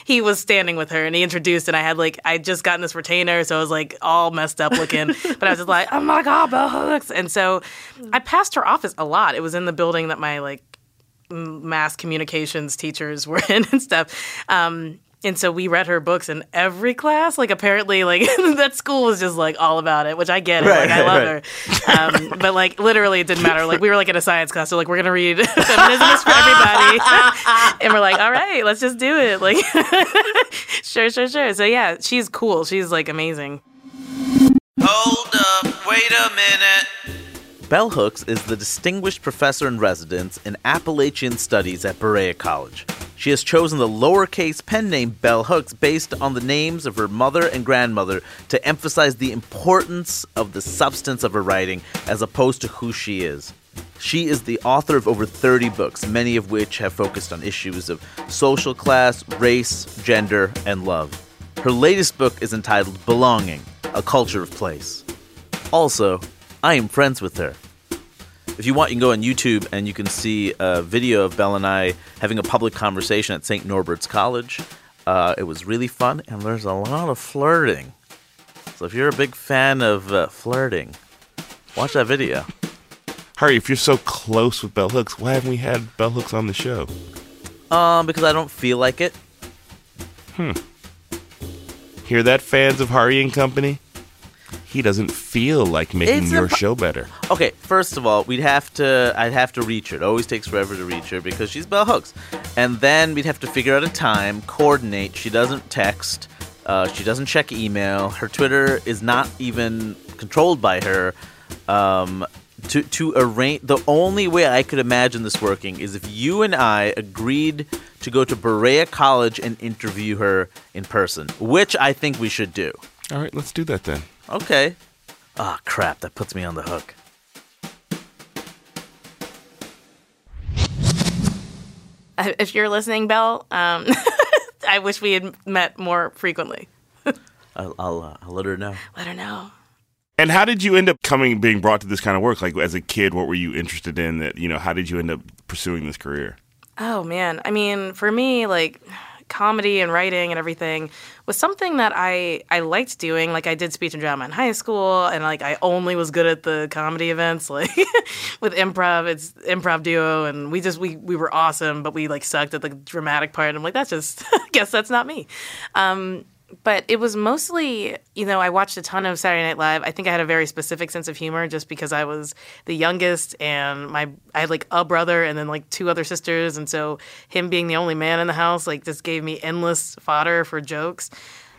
he was standing with her and he introduced and I had like I just gotten this retainer so I was like all messed up looking *laughs* but I was just like oh my god bell hooks and so I passed her office a lot it was in the building that my like mass communications teachers were in and stuff um and so we read her books in every class. Like apparently, like *laughs* that school was just like all about it, which I get it. Right, like I love right. her. Um, *laughs* but like literally, it didn't matter. Like we were like in a science class, so like we're gonna read *laughs* feminism is for everybody, and we're like, all right, let's just do it. Like, sure, sure, sure. So yeah, she's cool. She's like amazing. Hold up, wait a minute. Bell Hooks is the distinguished professor in residence in Appalachian Studies at Berea College. She has chosen the lowercase pen name Bell Hooks based on the names of her mother and grandmother to emphasize the importance of the substance of her writing as opposed to who she is. She is the author of over 30 books, many of which have focused on issues of social class, race, gender, and love. Her latest book is entitled Belonging A Culture of Place. Also, I am friends with her. If you want, you can go on YouTube and you can see a video of Bell and I having a public conversation at St. Norbert's College. Uh, it was really fun, and there's a lot of flirting. So if you're a big fan of uh, flirting, watch that video. Hari, if you're so close with Bell Hooks, why haven't we had Bell Hooks on the show? Um, because I don't feel like it. Hmm. Hear that, fans of Hari and Company? He doesn't feel like making It's your show better. Okay, first of all, we'd have to I'd have to reach her. It always takes forever to reach her because she's Bell Hooks. And then we'd have to figure out a time, coordinate. She doesn't text. Uh, she doesn't check email. Her Twitter is not even controlled by her. Um, to to arrange the only way I could imagine this working is if you and I agreed to go to Berea College and interview her in person, which I think we should do. All right, let's do that then. Okay. Ah, crap, that puts me on the hook. Uh, If you're listening, Bell, um, *laughs* I wish we had met more frequently. *laughs* I'll I'll, uh, I'll let her know. Let her know. And how did you end up coming, being brought to this kind of work? Like as a kid, what were you interested in? That you know, how did you end up pursuing this career? Oh man, I mean, for me, like comedy and writing and everything was something that I I liked doing. Like I did speech and drama in high school, and like I only was good at the comedy events, *laughs* like with improv. It's improv duo, and we just we we were awesome, but we like sucked at the dramatic part. I'm like, that's just *laughs* I guess that's not me. Um, but it was mostly, you know, I watched a ton of Saturday Night Live. I think I had a very specific sense of humor just because I was the youngest and my I had like a brother and then like two other sisters and so him being the only man in the house like just gave me endless fodder for jokes.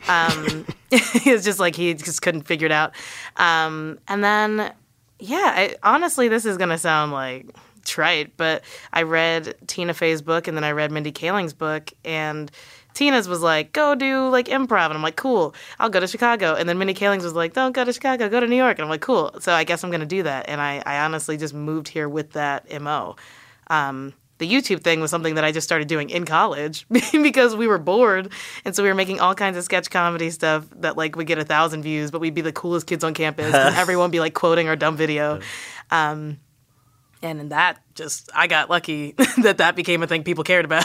Um *laughs* *laughs* it was just like he just couldn't figure it out. Um and then yeah, I, honestly this is going to sound like trite, but I read Tina Fey's book and then I read Mindy Kaling's book and Tina's was like, go do like improv. And I'm like, cool, I'll go to Chicago. And then Mindy Kaling's was like, don't go to Chicago, go to New York. And I'm like, cool. So I guess I'm going to do that. And I, I honestly just moved here with that MO. Um, the YouTube thing was something that I just started doing in college *laughs* because we were bored. And so we were making all kinds of sketch comedy stuff that like would get a thousand views, but we'd be the coolest kids on campus and *laughs* everyone be like quoting our dumb video. Um, and that just I got lucky *laughs* that that became a thing people cared about.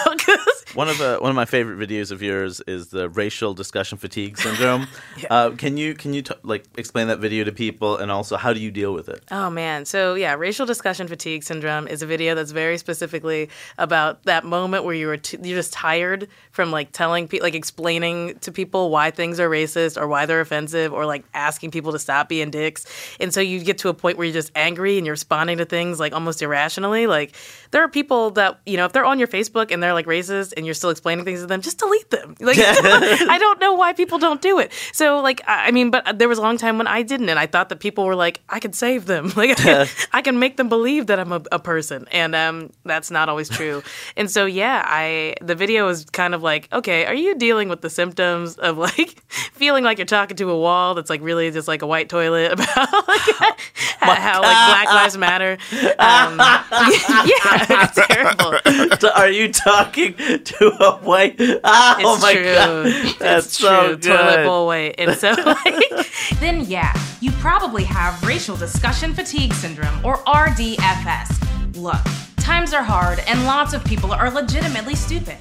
One of the one of my favorite videos of yours is the racial discussion fatigue syndrome. *laughs* uh, can you can you t- like explain that video to people, and also how do you deal with it? oh man, so yeah, racial discussion fatigue syndrome is a video that's very specifically about that moment where you were t- you're just tired from like telling people like explaining to people why things are racist or why they're offensive or like asking people to stop being dicks, and so you get to a point where you're just angry and you're responding to things like almost irrationally. Like there are people that you know if they're on your Facebook and they're like racist and you're still explaining things to them, just delete them. *laughs* Like *laughs* I don't know why people don't do it. So like I mean, but there was a long time when I didn't, and I thought that people were like, I could save them, *laughs* like I can, I can make them believe that I'm a, a person, and um, that's not always true. and so yeah, I the video is kind of like, okay, are you dealing with the symptoms of like feeling like you're talking to a wall that's like really just like a white toilet about like, how like Black Lives Matter? Um, yeah, *laughs* terrible. So Are you talking to a white? Ah, oh It's my true. god, that's it's so true. good. Toilet bowl weight. *laughs* And so like Then, yeah, you probably have racial discussion fatigue syndrome, or RDFS. Look, times are hard, and lots of people are legitimately stupid.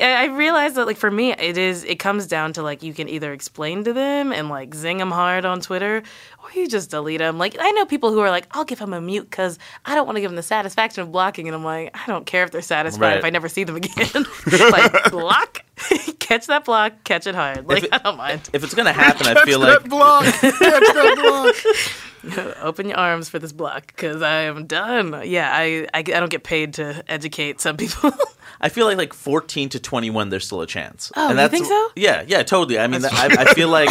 I realize that like for me it is it comes down to like you can either explain to them and like zing them hard on Twitter or you just delete them. Like I know people who are like I'll give them a mute cuz I don't want to give them the satisfaction of blocking and I'm like I don't care if they're satisfied Right. if I never see them again. *laughs* like block *laughs* catch that block, catch it hard. Like it- I don't mind. If it's gonna happen, I feel like block. *laughs* Catch that block. *laughs* Open your arms for this block cuz I am done. Yeah, I, I I don't get paid to educate some people. I feel like like fourteen to twenty one, there's still a chance. Oh, and you think so? Yeah, yeah, totally. I mean, I, I feel like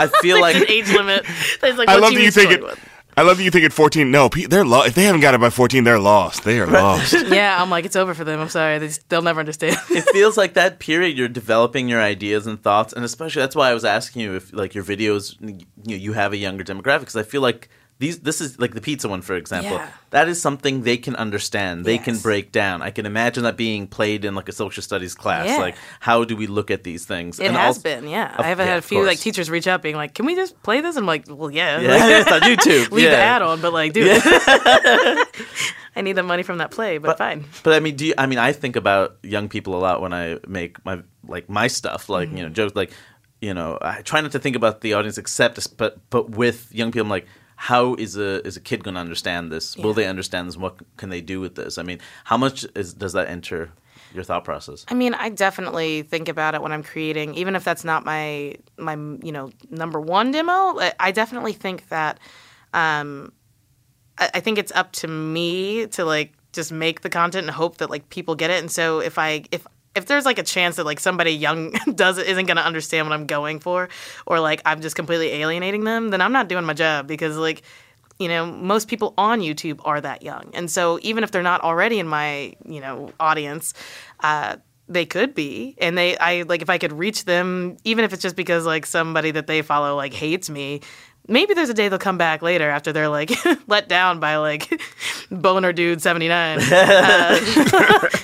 I feel like An age limit. It's like I what love that you use think it. 21? I love that you think at 14. No, they're lo- if they haven't got it by 14, they're lost. They are lost. *laughs* yeah, I'm like, it's over for them. I'm sorry. They just, they'll never understand. it *laughs* feels like that period you're developing your ideas and thoughts, and especially that's why I was asking you if like your videos you, you have a younger demographic because I feel like these this is like the pizza one for example Yeah. that is something they can understand they can break down i can imagine that being played in like a social studies class Yeah. like how do we look at these things It And has also- been, yeah. I have had a few like teachers reach out being like, "Can we just play this?" and I'm like, "Well, yeah, yeah *laughs* it's on youtube *laughs* leave yeah. the ad on, but like, dude, *laughs* I need the money from that play, but, fine." But I mean, do you, I mean, I think about young people a lot when I make my like my stuff, like you mm-hmm. know, jokes. Like, you know, I try not to think about the audience except, but but with young people, I'm like, how is a is a kid going to understand this? Will they understand this? What can they do with this? I mean, how much is does that enter your thought process? I mean, I definitely think about it when I'm creating, even if that's not my my you know number one demo. I- I definitely think that um, I, I think it's up to me to like just make the content and hope that like people get it. And so if I if if there's like a chance that like somebody young *laughs* does isn't to understand what I'm going for, or like I'm just completely alienating them, then I'm not doing my job because like you know most people on youtube are that young. And so even if they're not already in my you know audience uh they could be. And they i like if i could reach them even if it's just because like somebody that they follow like hates me maybe there's a day they'll come back later after they're like *laughs* let down by like *laughs* boner dude 79 uh,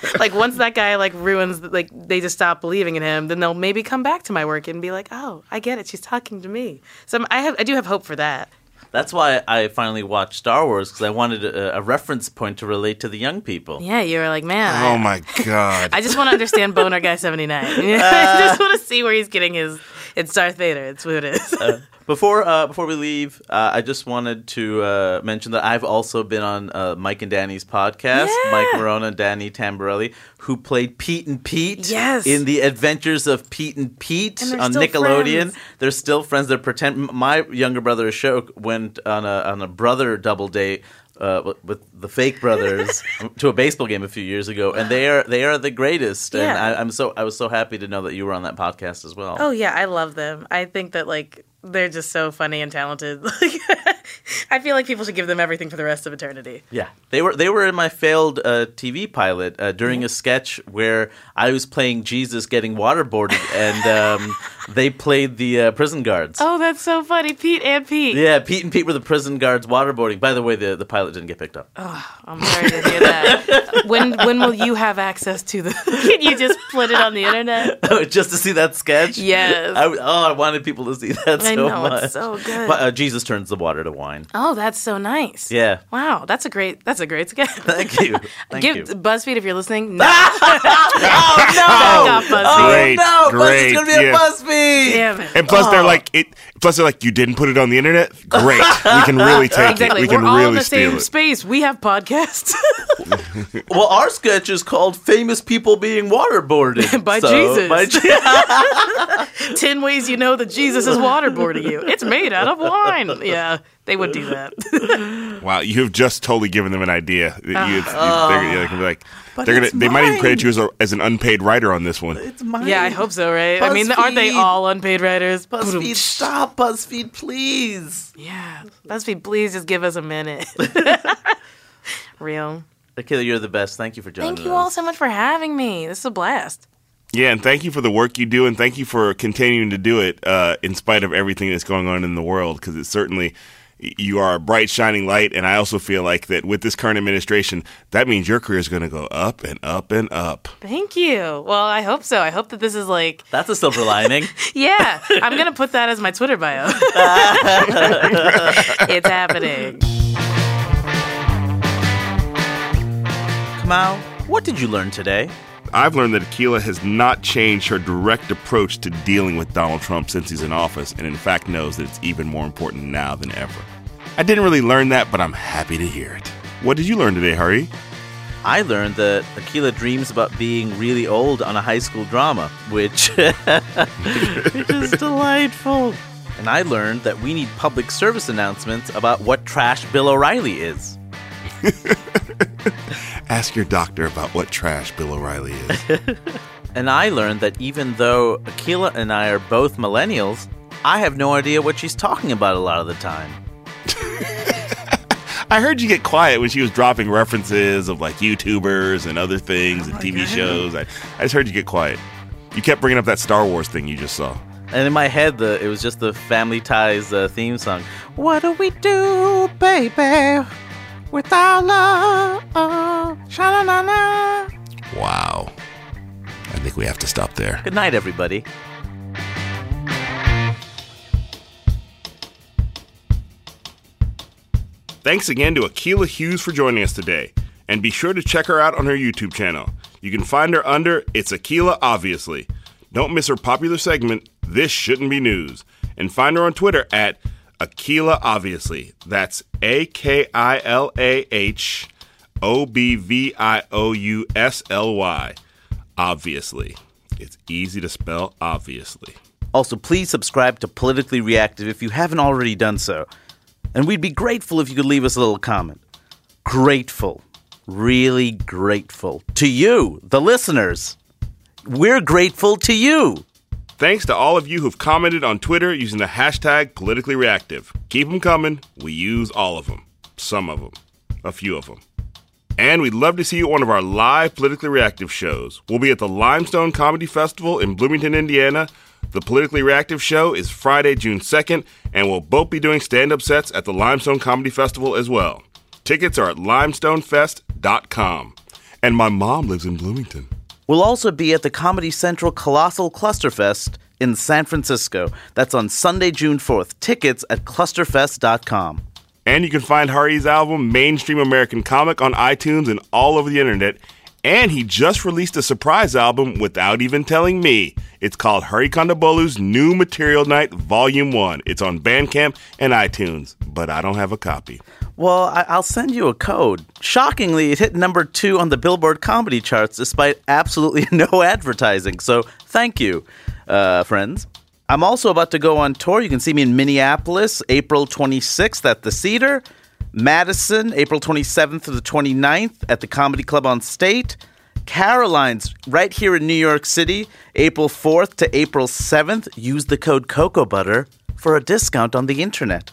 *laughs* like once that guy like ruins like they just stop believing in him then they'll maybe come back to my work and be like oh i get it she's talking to me so I'm- i have i do have hope for that That's why I finally watched Star Wars because I wanted a, a reference point to relate to the young people. Yeah, you were like, man. Oh I, my god. I just want to understand Boner Guy 79. I just want to see where he's getting his. It's Darth Vader. It's what it is. Before uh, before we leave, uh, I just wanted to uh, mention that I've also been on uh, Mike and Danny's podcast. Yeah. Mike Maronna and Danny Tamberelli, who played Pete and Pete Yes. in the Adventures of Pete and Pete And on Nickelodeon. friends. They're still friends. They're pretend. My younger brother Ashok went on a on a brother double date. Uh, with- the fake brothers *laughs* to a baseball game a few years ago, and they are they are the greatest. And Yeah. I, I'm so I was so happy to know that you were on that podcast as well. oh, yeah, I love them. I think that, like, they're just so funny and talented. *laughs* *laughs* I feel like people should give them everything for the rest of eternity. Yeah, they were they were in my failed uh, TV pilot uh, during a sketch where I was playing Jesus getting waterboarded, *laughs* and um, they played the uh, prison guards. Oh, that's so funny. Pete and Pete. Yeah, Pete and Pete were the prison guards waterboarding. By the way, the, the pilot didn't get picked up. I'm sorry to hear that. *laughs* when when will you have access to the? Can you just put it on the internet? Just to see that sketch. Yes. I, oh, I wanted people to see that so I know much. it's so good. But, uh, Jesus turns the water to wine. Oh, that's so nice. Yeah. Wow, that's a great. That's a great sketch. *laughs* Thank you. *laughs* Thank Give you. BuzzFeed if you're listening. *laughs* No, oh Back off, oh, oh, BuzzFeed. Great, no! great, BuzzFeed's gonna be yeah. a BuzzFeed. Damn it. And plus, they're oh. like it. Plus, they're like, you didn't put it on the internet. Great, we can really take Exactly. it. We can We're all really in the steal same it. space. We have podcasts. Well, our sketch is called "Famous People Being Waterboarded" By So- Jesus. By Je- Ten ways you know that Jesus is waterboarding you. It's made out of wine. Yeah, they would do *laughs* that. Wow, you have just totally given them an idea. You- Ah. you- they're, they're gonna be like, they're gonna. They might even credit you as, a, as an unpaid writer on this one. it's mine. yeah, I hope so. Right? I mean, aren't they all unpaid writers? BuzzFeed, stop! BuzzFeed, please. Yeah, BuzzFeed, please just give us a minute. *laughs* *laughs* Real. Akilah, you're the best. Thank you for joining us. Thank you us. all so much for having me. This is a blast. Yeah, and thank you for the work you do, and thank you for continuing to do it uh, in spite of everything that's going on in the world. Because it's certainly you are a bright, shining light, and I also feel like that with this current administration, that means your career is going to go up and up and up. Thank you. Well, I hope so. I hope that this is like, That's a silver lining. *laughs* yeah, I'm going to put that as my Twitter bio. *laughs* *laughs* it's happening. Kamau, what did you learn today? I've learned that Akilah has not changed her direct approach to dealing with Donald Trump since he's in office, and in fact knows that it's even more important now than ever. I didn't really learn that, but I'm happy to hear it. What did you learn today, Hari? I learned that Akilah dreams about being really old on a high school drama, which, *laughs* which is delightful. And I learned that we need public service announcements about what trash Bill O'Reilly is. *laughs* Ask your doctor about what trash Bill O'Reilly is. *laughs* And I learned that even though Akilah and I are both millennials, I have no idea what she's talking about a lot of the time. *laughs* I heard you get quiet when she was dropping references of like YouTubers and other things and TV shows. I, I just heard you get quiet. You kept bringing up that Star Wars thing you just saw. And in my head, the it was just the Family Ties uh, theme song. What do we do, baby, without love? Sha-la-la-la. Wow. I think we have to stop there. Good night, everybody. Thanks again to Akilah Hughes for joining us today. And be sure to check her out on her YouTube channel. You can find her under It's Akilah Obviously. Don't miss her popular segment, This Shouldn't Be News. And find her on Twitter at Akilah Obviously. That's A K I L A H O B V I O U S L Y. Obviously. It's easy to spell obviously. Also, please subscribe to Politically Reactive if you haven't already done so. And we'd be grateful if you could leave us a little comment. Grateful. Really grateful. To you, the listeners. We're grateful to you. Thanks to all of you who've commented on Twitter using the hashtag politically reactive. Keep them coming. We use all of them. Some of them. A few of them. And we'd love to see you at one of our live politically reactive shows. We'll be at the Limestone Comedy Festival in Bloomington, Indiana. The Politically Reactive show is Friday, June 2nd, and we'll both be doing stand up sets at the Limestone Comedy Festival as well. Tickets are at limestonefest.com. And my mom lives in Bloomington. We'll also be at the Comedy Central Colossal Clusterfest in San Francisco. That's on Sunday, June 4th. Tickets at clusterfest.com. And you can find Hari's album, Mainstream American Comic, on iTunes and all over the internet. And he just released a surprise album without even telling me. It's called Hari Kondabolu's New Material Night Volume 1. It's on Bandcamp and iTunes, but I don't have a copy. Well, I- will send you a code. Shockingly, it hit number two on the Billboard comedy charts despite absolutely *laughs* no advertising. So thank you, uh, friends. I'm also about to go on tour. You can see me in Minneapolis, April 26th at the Cedar, Madison, April 27th to the 29th at the Comedy Club on State, Caroline's right here in New York City, April 4th to April 7th. Use the code Cocoa Butter for a discount on the internet.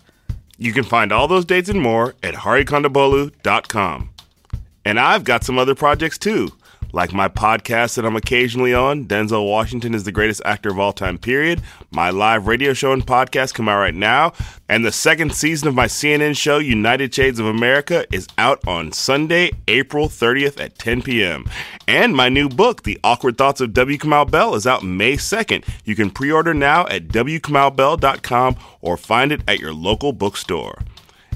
You can find all those dates and more at harikondabolu.com. And I've got some other projects too like my podcast that I'm occasionally on, Denzel Washington is the greatest actor of all time, period. My live radio show and podcast come out right now. And the second season of my CNN show, United Shades of America, is out on Sunday, April 30th at 10 p.m. And my new book, The Awkward Thoughts of W. Kamau Bell, is out May 2nd. You can pre order now at WKamauBell.com or find it at your local bookstore.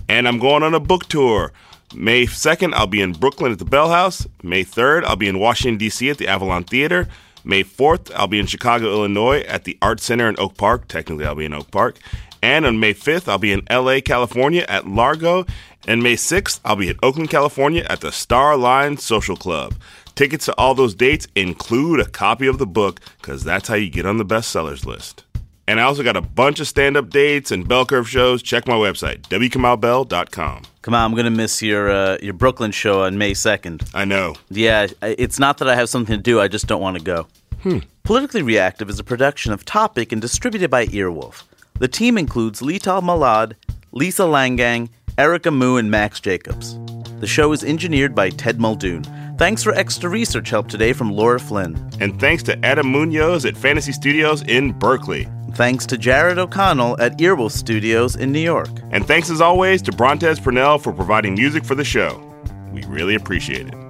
And I'm going on a book tour. May 2nd, I'll be in Brooklyn at the Bell House. May 3rd, I'll be in Washington, D.C. at the Avalon Theater. May 4th, I'll be in Chicago, Illinois at the Art Center in Oak Park. Technically, I'll be in Oak Park. And on May 5th, I'll be in LA, California at Largo. And May 6th, I'll be in Oakland, California at the Starline Social Club. Tickets to all those dates include a copy of the book because that's how you get on the bestsellers list. And I also got a bunch of stand up dates and bell curve shows. Check my website, wkamaubell.com. Come on, I'm gonna miss your uh, your Brooklyn show on May second. I know. Yeah, it's not that I have something to do. I just don't want to go. Hmm. Politically Reactive is a production of Topic and distributed by Earwolf. The team includes Lital Malad, Lisa Langang, Erica Moo, and Max Jacobs. The show is engineered by Ted Muldoon. Thanks for extra research help today from Laura Flynn. And thanks to Adam Munoz at Fantasy Studios in Berkeley. Thanks to Jared O'Connell at Earwolf Studios in New York. And thanks as always to Brontez Purnell for providing music for the show. We really appreciate it.